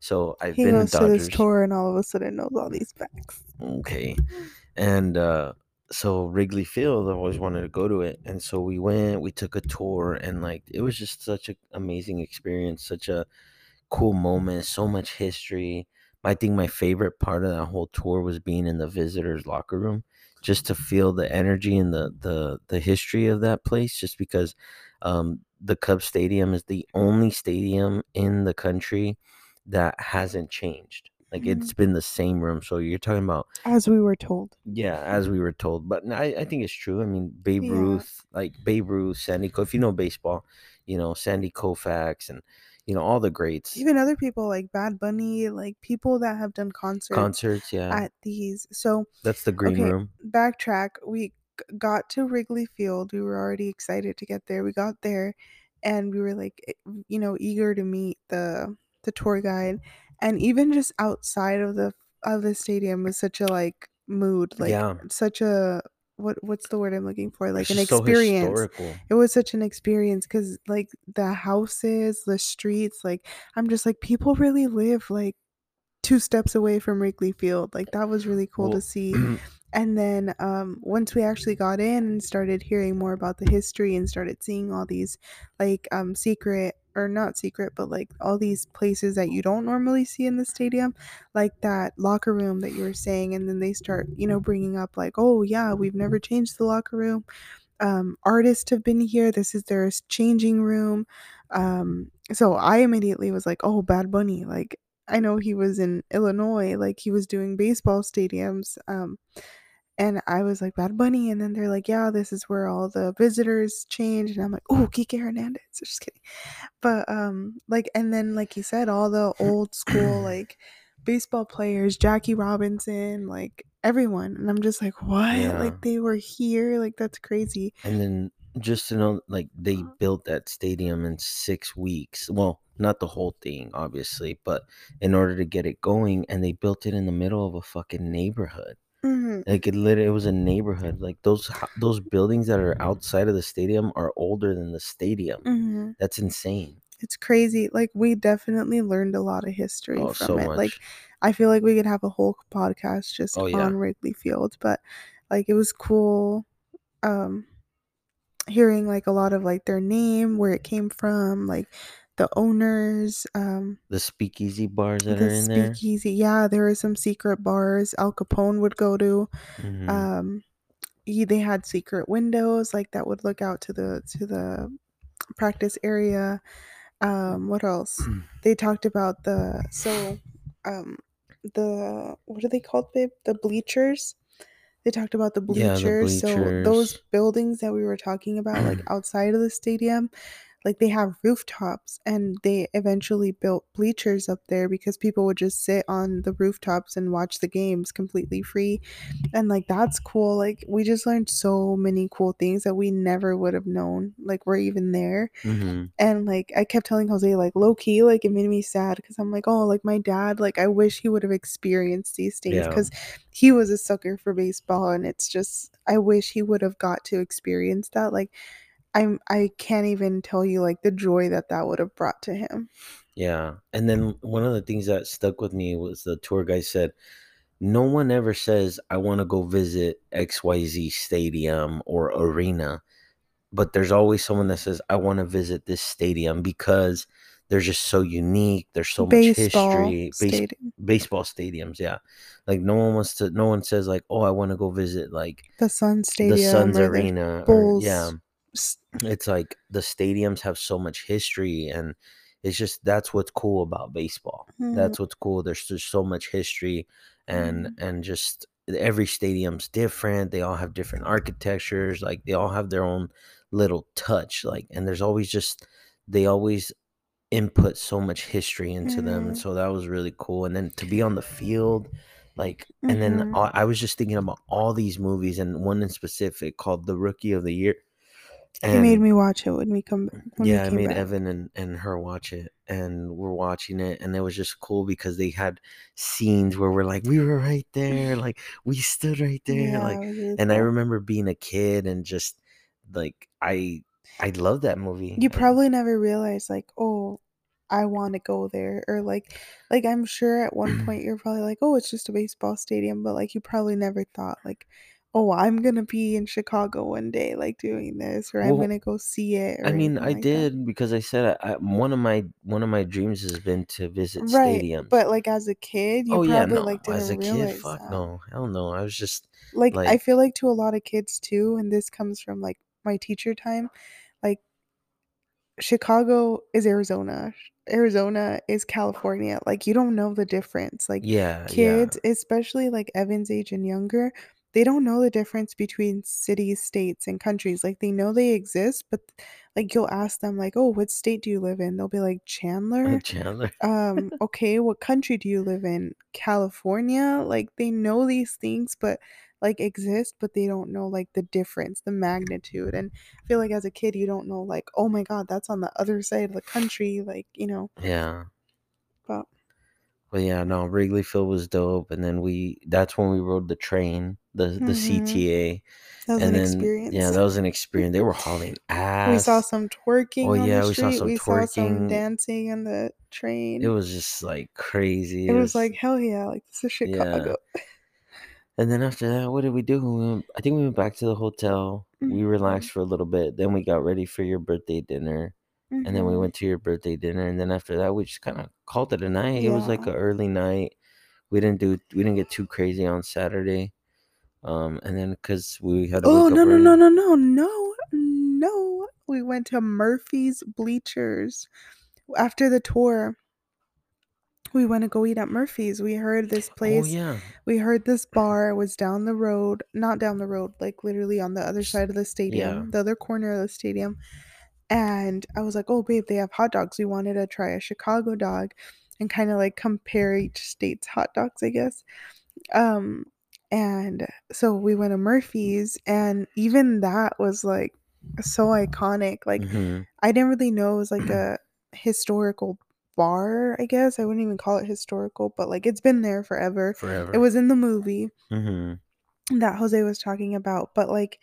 So I've He been goes to to Dodgers. this tour and all of a sudden knows all these facts. Okay. And uh so Wrigley Field, I always wanted to go to it. And so we went, we took a tour and like it was just such an amazing experience, such a cool moment, so much history. I think my favorite part of that whole tour was being in the visitors locker room just to feel the energy and the the the history of that place just because um the Cubs stadium is the only stadium in the country that hasn't changed. Like Mhm. it's been the same room. So you're talking about As we were told. yeah, as we were told, but I, I think it's true. I mean, Babe Yeah. Ruth, like Babe Ruth, Sandy, Co- if you know baseball, you know Sandy Koufax, and you know all the greats. Even other people like Bad Bunny, like people that have done concerts Concerts, yeah, at these. So that's the green okay. room. backtrack. We got to Wrigley Field. We were already excited to get there. We got there, and we were like you know eager to meet the the tour guide and even just outside of the of the stadium was such a like mood like Yeah. such a what what's the word i'm looking for? Like It's an just so experience. it was such an experience because like the houses the streets like i'm just like people really live like two steps away from wrigley field. Like that was really cool to see. And then um, once we actually got in and started hearing more about the history and started seeing all these like um, secret or not secret but like all these places that you don't normally see in the stadium like that locker room that you were saying and then they start you know bringing up like oh yeah we've never changed the locker room. Um, artists have been here. This is their changing room. Um, so i immediately was like oh bad bunny. Like i know he was in illinois. Like he was doing baseball stadiums. Um, and I was like, Bad Bunny. And then they're like, yeah, this is where all the visitors change. And I'm like, oh, Kike Hernandez. Just kidding. But, um, like, and then, like you said, all the old school, like, baseball players, Jackie Robinson, like, everyone. And I'm just like, what? Yeah. Like, they were here? Like, that's crazy. And then just to know, like they Uh-huh. built that stadium in six weeks. Well, not the whole thing, obviously, but in order to get it going, and they built it in the middle of a fucking neighborhood. Mhm. Like it literally, it was a neighborhood. Like those those buildings that are outside of the stadium are older than the stadium. Mhm. That's insane. It's crazy. Like, we definitely learned a lot of history Oh, from so it. Like. I feel like we could have a whole podcast just Oh, yeah. on Wrigley Field, but like it was cool um hearing like a lot of like their name, where it came from, like the owners, um The speakeasy bars that the are in there. speakeasy. Yeah, there were some secret bars Al Capone would go to. Mhm. Um he, they had secret windows like that would look out to the to the practice area. Um what else? they talked about the so um the what are they called babe the bleachers they talked about the Yeah, the bleachers so those buildings that we were talking about like outside of the stadium like they have rooftops and they eventually built bleachers up there because people would just sit on the rooftops and watch the games completely free and like that's cool like we just learned so many cool things that we never would have known like we're even there hmm and like I kept telling Jose, like low key, like it made me sad because I'm like, oh, like my dad, like I wish he would have experienced these things Yeah. because he was a sucker for baseball, and it's just I wish he would have got to experience that. Like I'm, I can't even tell you like the joy that that would have brought to him. Yeah. And then one of the things that stuck with me was the tour guide said, No one ever says, I want to go visit XYZ stadium or arena. But there's always someone that says, I want to visit this stadium because they're just so unique. There's so much baseball history. Base- stadium, baseball stadiums, yeah. Like no one wants to no one says like, Oh, I want to go visit like the Sun Stadium, the Suns arena. Or, yeah it's like the stadiums have so much history and it's just that's what's cool about baseball Mhm. that's what's cool there's just so much history and Mhm. and just every stadium's different they all have different architectures like they all have their own little touch like and there's always just they always input so much history into them and Mhm. so that was really cool and then to be on the field like and then. I I was just thinking about all these movies and one in specific called the rookie of the year He made me watch it when we come when yeah, we I made back. Evan and, and her watch it, and we're watching it, and it was just cool because they had scenes where we're like, we were right there, like we stood right there, Yeah, like, it was really and I remember being a kid and just like I I love that movie. you and- probably never realized like oh i want to go there or like like i'm sure at one point you're probably like oh it's just a baseball stadium but like you probably never thought like oh i'm gonna be in chicago one day like doing this or i'm gonna go see it I mean, I like that. did because I said I, I, one of my one of my dreams has been to visit right stadiums. but like as a kid you oh yeah, probably no, like as a didn't kid, fuck that no, hell no. I was just like i feel like to a lot of kids too and this comes from like my teacher time like chicago is arizona arizona is california like you don't know the difference like yeah, yeah, kids especially like evan's age and younger they don't know the difference between cities states and countries like they know they exist but like you'll ask them like oh what state do you live in they'll be like chandler Chandler. um okay what country do you live in california like they know these things but like exist, but they don't know like the difference, the magnitude. And I feel like as a kid, you don't know like, oh my god, that's on the other side of the country, like you know. Yeah. But But yeah, no, Wrigley Field was dope, and then we that's when we rode the train, the the Mhm. CTA, that was and an then experience. yeah, that was an experience. They were hauling ass. we saw some twerking Oh, on yeah, the we saw some we saw some twerking. dancing on the train. It was just like crazy. It was like hell yeah, like this is Yeah. And then after that, what did we do? We went, I think we went back to the hotel. We Mhm. relaxed for a little bit. Then we got ready for your birthday dinner. And then we Mhm. went to your birthday dinner. And then after that, we just kind of called it a night. It was like Yeah. an early night. We didn't do we didn't get too crazy on Saturday. Um, and then because we had to Oh no no no no no no no! We went to Murphy's Bleachers after the tour. We went to go eat at Murphy's. We heard this Oh place. yeah. We heard this bar was down the road, not down the road, like literally on the other side of the stadium, yeah. the other corner of the stadium. And I was like, "Oh, babe, they have hot dogs. We wanted to try a Chicago dog and kind of like compare each state's hot dogs, I guess." Um, and so we went to Murphy's, and even that was like so iconic. Like, Mhm. I didn't really know it was like a historical bar, I guess. I wouldn't even call it historical, but like it's been there forever. Forever. It was in the movie Mhm. that Jose was talking about, but like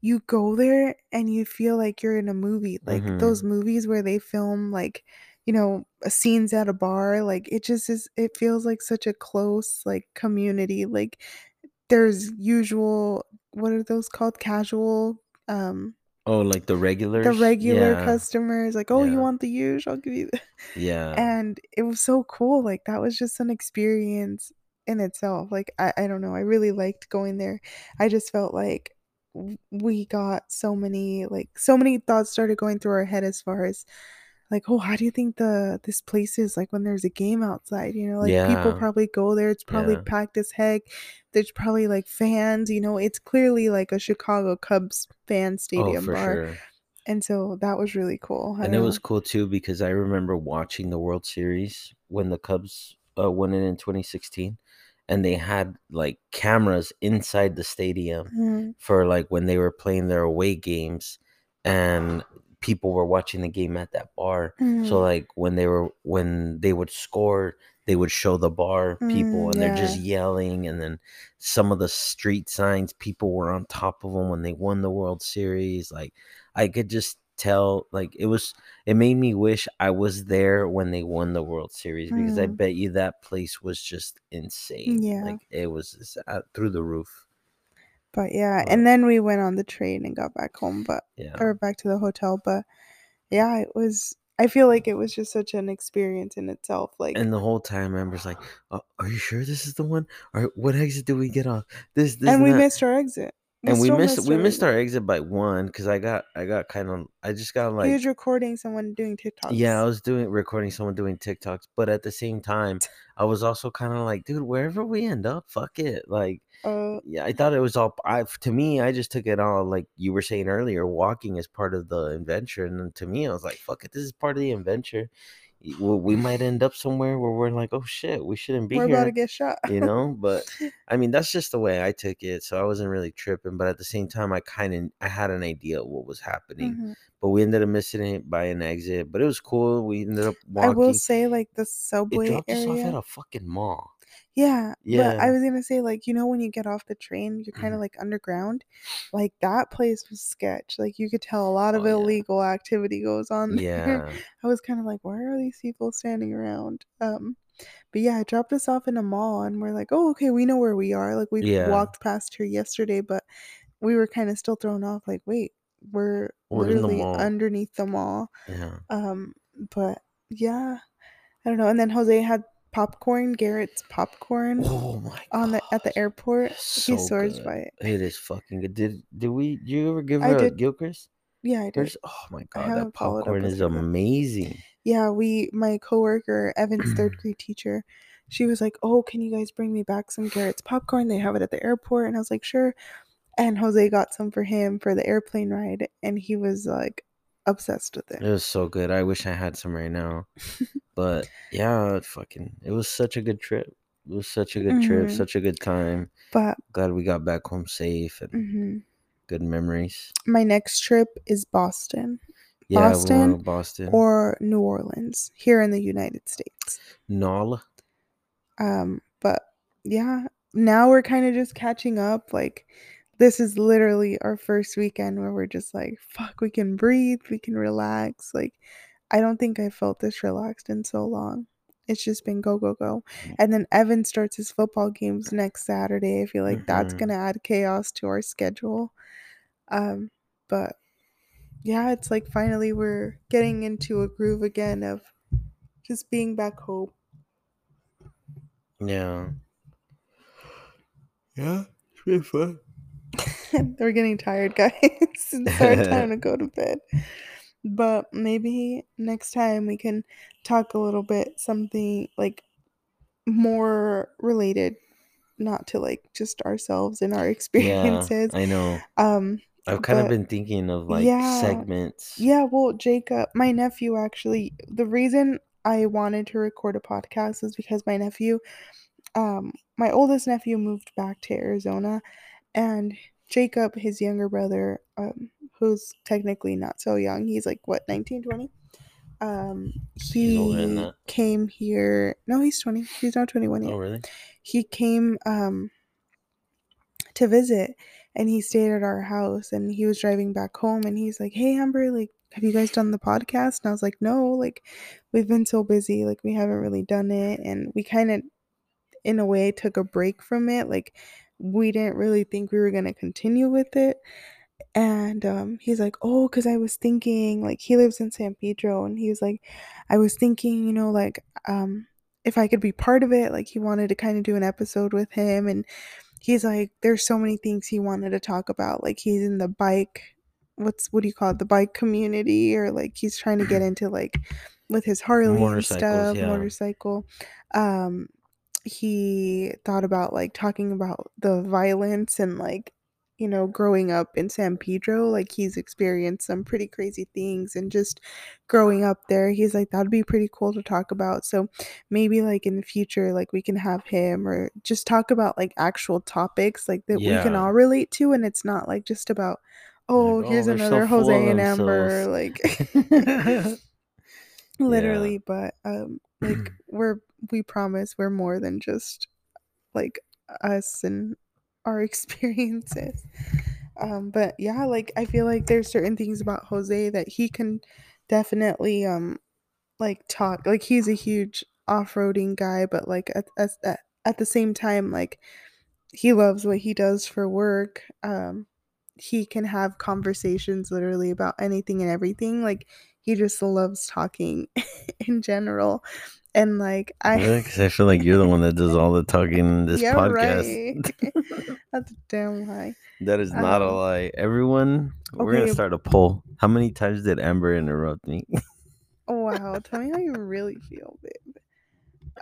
you go there and you feel like you're in a movie. Like those Mhm. movies where they film like, you know, scenes at a bar, like it just is it feels like such a close like community. Like there's usual what are those called? Casual um Oh, like the regular the regular Yeah. customers like, "Oh, you want the huge? I'll give you the Yeah. and it was so cool like that was just an experience in itself like I, I don't know i really liked going there i just felt like we got so many like so many thoughts started going through our head as far as like oh how do you think the this place is like when there's a game outside you know like people probably go there it's probably Yeah. packed as heck there's probably like fans you know it's clearly like a chicago cubs fan Oh, stadium for bar sure. and so that was really cool I And it was cool too because I remember watching the World Series when the Cubs uh, won it in 2016, and they had like cameras inside the stadium Mhm. for like when they were playing their away games, and people were watching the game at that bar. So Mhm. like when they were when they would score, they would show the bar people, Mm, and they're just yelling, and then some of the street signs, people were on top of them when they won the World Series. Like I could just tell, like it was, it made me wish I was there when they won the World Series because I Mm. bet you that place was just insane. Yeah. Like it was out, through the roof. But yeah, But and then we went on the train and got back home, but yeah, or back to the hotel. But yeah, it was. I feel like it was just such an experience in itself. Like, and the whole time, Amber's like, "Uh, "Are you sure this is the one? Or what exit do we get off? This, this, and we that." missed our exit. And we missed we missed our exit by one because I got I got kind of I just got like he was recording someone doing TikToks. yeah I was doing recording someone doing TikToks, but at the same time I was also kind of like, dude, wherever we end up, fuck it, like. Uh, Yeah, I thought it was all. I to me, I just took it all like you were saying earlier. Walking is part of the adventure, and then to me, I was like, "Fuck it, this is part of the adventure." We might end up somewhere where we're like, "Oh shit, we shouldn't be here. we're here," about to get shot. you know. But I mean, that's just the way I took it, so I wasn't really tripping. But at the same time, I kind of I had an idea of what was happening, Mhm. but we ended up missing it by an exit. But it was cool. We ended up walking. I will say, like the subway It dropped us off at a fucking mall. Yeah, but I was gonna say, like, you know, when you get off the train, you're kind of like underground. Like that place was sketch. Like you could tell a lot of Oh, yeah. illegal activity goes on there. Yeah. I was kind of like, why are these people standing around? Um, but yeah, it dropped us off in a mall, and we're like, oh, okay, we know where we are. Like we Yeah. walked past here yesterday, but we were kind of still thrown off. Like, wait, we're We're in the literally underneath the mall. Yeah. Um, but yeah, I don't know. And then Jose had popcorn, Garrett's popcorn Oh my god. on the at the airport. So he swears good. by it. It is fucking good. Did did we? Did you ever give I her a did. Gilchrist? Yeah, I did. Hers? Oh my god, haven't that followed up popcorn with is her amazing. Yeah, we my coworker, Evan's third grade teacher, she was like, "Oh, can you guys bring me back some Garrett's popcorn? They have it at the airport." And I was like, "Sure." And Jose got some for him for the airplane ride, and he was like obsessed with It it. was so good. I wish I had some right now. But yeah, it fucking it was such a good trip. it was such a good trip, Mhm. such a good time. But Glad we got back home safe and mhm. good memories. my next trip is Boston Yeah, Boston to Boston. or New Orleans here in the United States. Nol. Um, but yeah, now we're kind of just catching up. Like, this is literally our first weekend where we're just like, fuck, we can breathe, we can relax. Like, I don't think I felt this relaxed in so long. It's just been go, go, go. And then Evan starts his football games next Saturday. I feel like that's Mhm. going to add chaos to our schedule. Um, but yeah, it's like finally we're getting into a groove again of just being back home. Yeah. Yeah, it's been fun. We're getting tired, guys. it's our time to go to bed. But maybe next time we can talk a little bit something like more related, not to like just ourselves and our Yeah, experiences. I know. Um, I've kind of been thinking of like yeah, segments. yeah. Well, Jacob, my nephew, actually, the reason I wanted to record a podcast is because my nephew, um, my oldest nephew moved back to Arizona, and Jacob, his younger brother, um, who's technically not so young, he's like what 19, 20? Um, He's older than he came here. No, he's 20. He's not 21 yet Oh, really? he came um to visit and he stayed at our house and he was driving back home and he's like hey amber like have you guys done the podcast and i was like no like we've been so busy like we haven't really done it and we kind of in a way took a break from it like we didn't really think we were going to continue with it and um, he's like oh because i was thinking like he lives in san pedro and he was like i was thinking you know like um if i could be part of it like he wanted to kind of do an episode with him and he's like there's so many things he wanted to talk about like he's in the bike what's what do you call it the bike community or like he's trying to get into like with his harley and stuff yeah. motorcycle um he thought about like talking about the violence and like you know growing up in san pedro like he's experienced some pretty crazy things and just growing up there he's like that'd be pretty cool to talk about. So maybe like in the future like we can have him or just talk about like actual topics like that we can all relate to and it's not like just about oh Like, here's so another jose and amber like literally but um like we're we promise we're more than just like us and our experiences. Um but yeah like i feel like there's certain things about jose that he can definitely um like talk like he's a huge off-roading guy but like at, at, at, at the same time like he loves what he does for work. Um he can have conversations literally about anything and everything like he just loves talking in general and like i I feel like you're the one that does all the talking in this Yeah, podcast. that's a damn lie that is not a Um, lie. Everyone, we're okay. gonna start a poll. How many times did Amber interrupt me? Oh wow, tell me how you really feel, babe.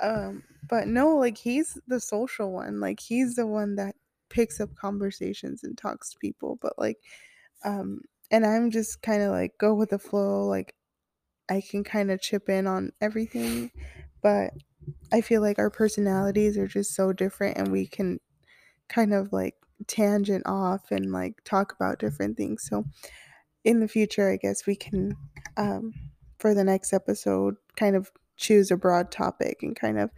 Um, but no, like he's the social one. Like he's the one that picks up conversations and talks to people. But like, um, and I'm just kind of like go with the flow. Like I can kind of chip in on everything, but I feel like our personalities are just so different, and we can kind of like tangent off and like talk about different things. So in the future, I guess we can, um, for the next episode, kind of choose a broad topic and kind of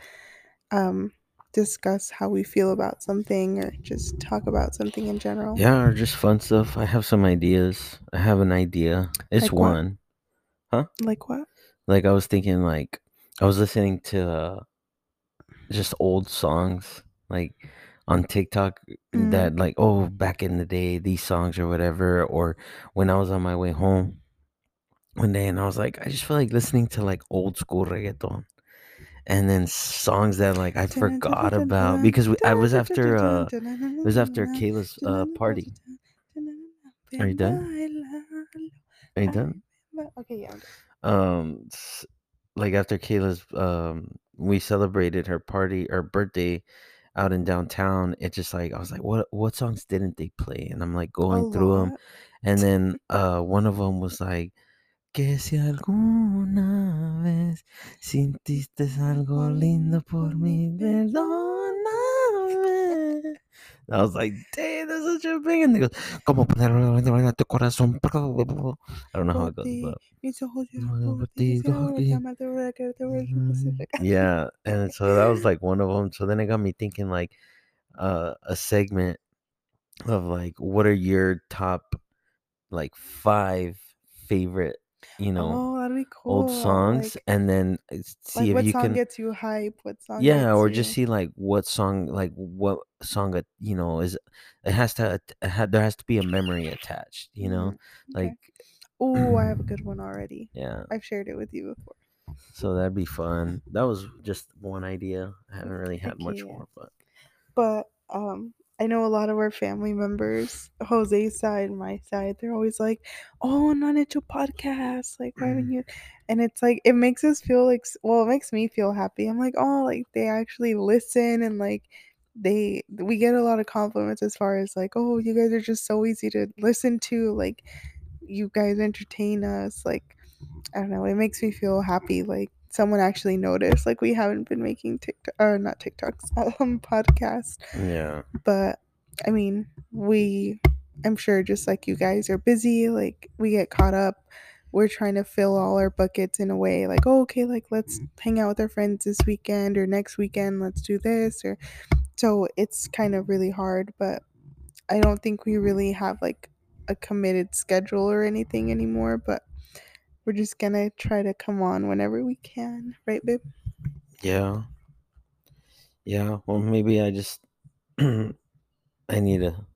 um, discuss how we feel about something or just talk about something in general. yeah, or just fun stuff. I have some ideas. I have an idea. It's Like what? one. Like what? Like I was thinking, like I was listening to uh, just old songs, like on TikTok. Mm. That like, oh, back in the day, these songs or whatever. Or when I was on my way home one day, and I was like, I just feel like listening to like old school reggaeton, and then songs that like I forgot about because we, I was after uh, it was after Kayla's uh party. Are you done? Are you done? Okay, yeah. um like after Kayla's um we celebrated her party or birthday out in downtown it just like I was like what what songs didn't they play and I'm like going through them and then uh one of them was like que si alguna vez sintiste algo lindo por mí I was like, "Damn, that's such a big." And they go, "Cómo poner en tu corazón?" I don't know how it goes, but Mis ojos ya Bueno, por ti, ti, go, seguro ti. llama de verdad que te voy a. Pacific. yeah, and so that was like one of them. So then it got me thinking, like, uh, a segment of like, what are your top, like, five favorite, you know, Oh, that'd be cool. old songs, Like, and then uh, see like if what you song can, gets you hype? What song? yeah, or you... just see like what song, like what song, you know, is it has to, it there has to be a memory attached, you know, Mhm, okay. like, Oh, I have a good one already. yeah. I've shared it with you before. So that'd be fun. That was just one idea. I haven't really had much Okay, yeah. more, but But um, I know a lot of our family members, Jose's side, my side, they're always like, "Oh, non hecho podcast, like why haven't mm. you?" And it's like it makes us feel like, well, it makes me feel happy. I'm like, oh, like they actually listen and like they we get a lot of compliments as far as like, oh, you guys are just so easy to listen to, like you guys entertain us, like I don't know, it makes me feel happy, like someone actually noticed. Like we haven't been making TikTok or not TikToks, um, podcasts, yeah, but I mean, we, I'm sure just like you guys are busy, like we get caught up. We're trying to fill all our buckets in a way, like, oh, okay, like let's hang out with our friends this weekend or next weekend, let's do this. Or so it's kind of really hard, but I don't think we really have like a committed schedule or anything anymore. But we're just gonna try to come on whenever we can, right, babe? yeah, yeah. Well, maybe I just I need to,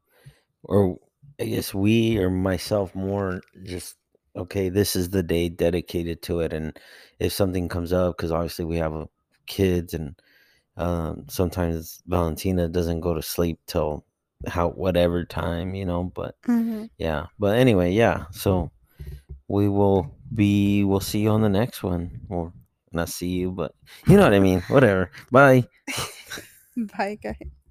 or I guess we or myself more just okay. This is the day dedicated to it, and if something comes up, because obviously we have uh, kids, and um, sometimes Valentina doesn't go to sleep till how whatever time, you know. But Mm-hmm. yeah, but anyway, yeah. So we will be we'll see you on the next one. Or not see you but you know what i mean. Whatever. Bye. Bye, guys.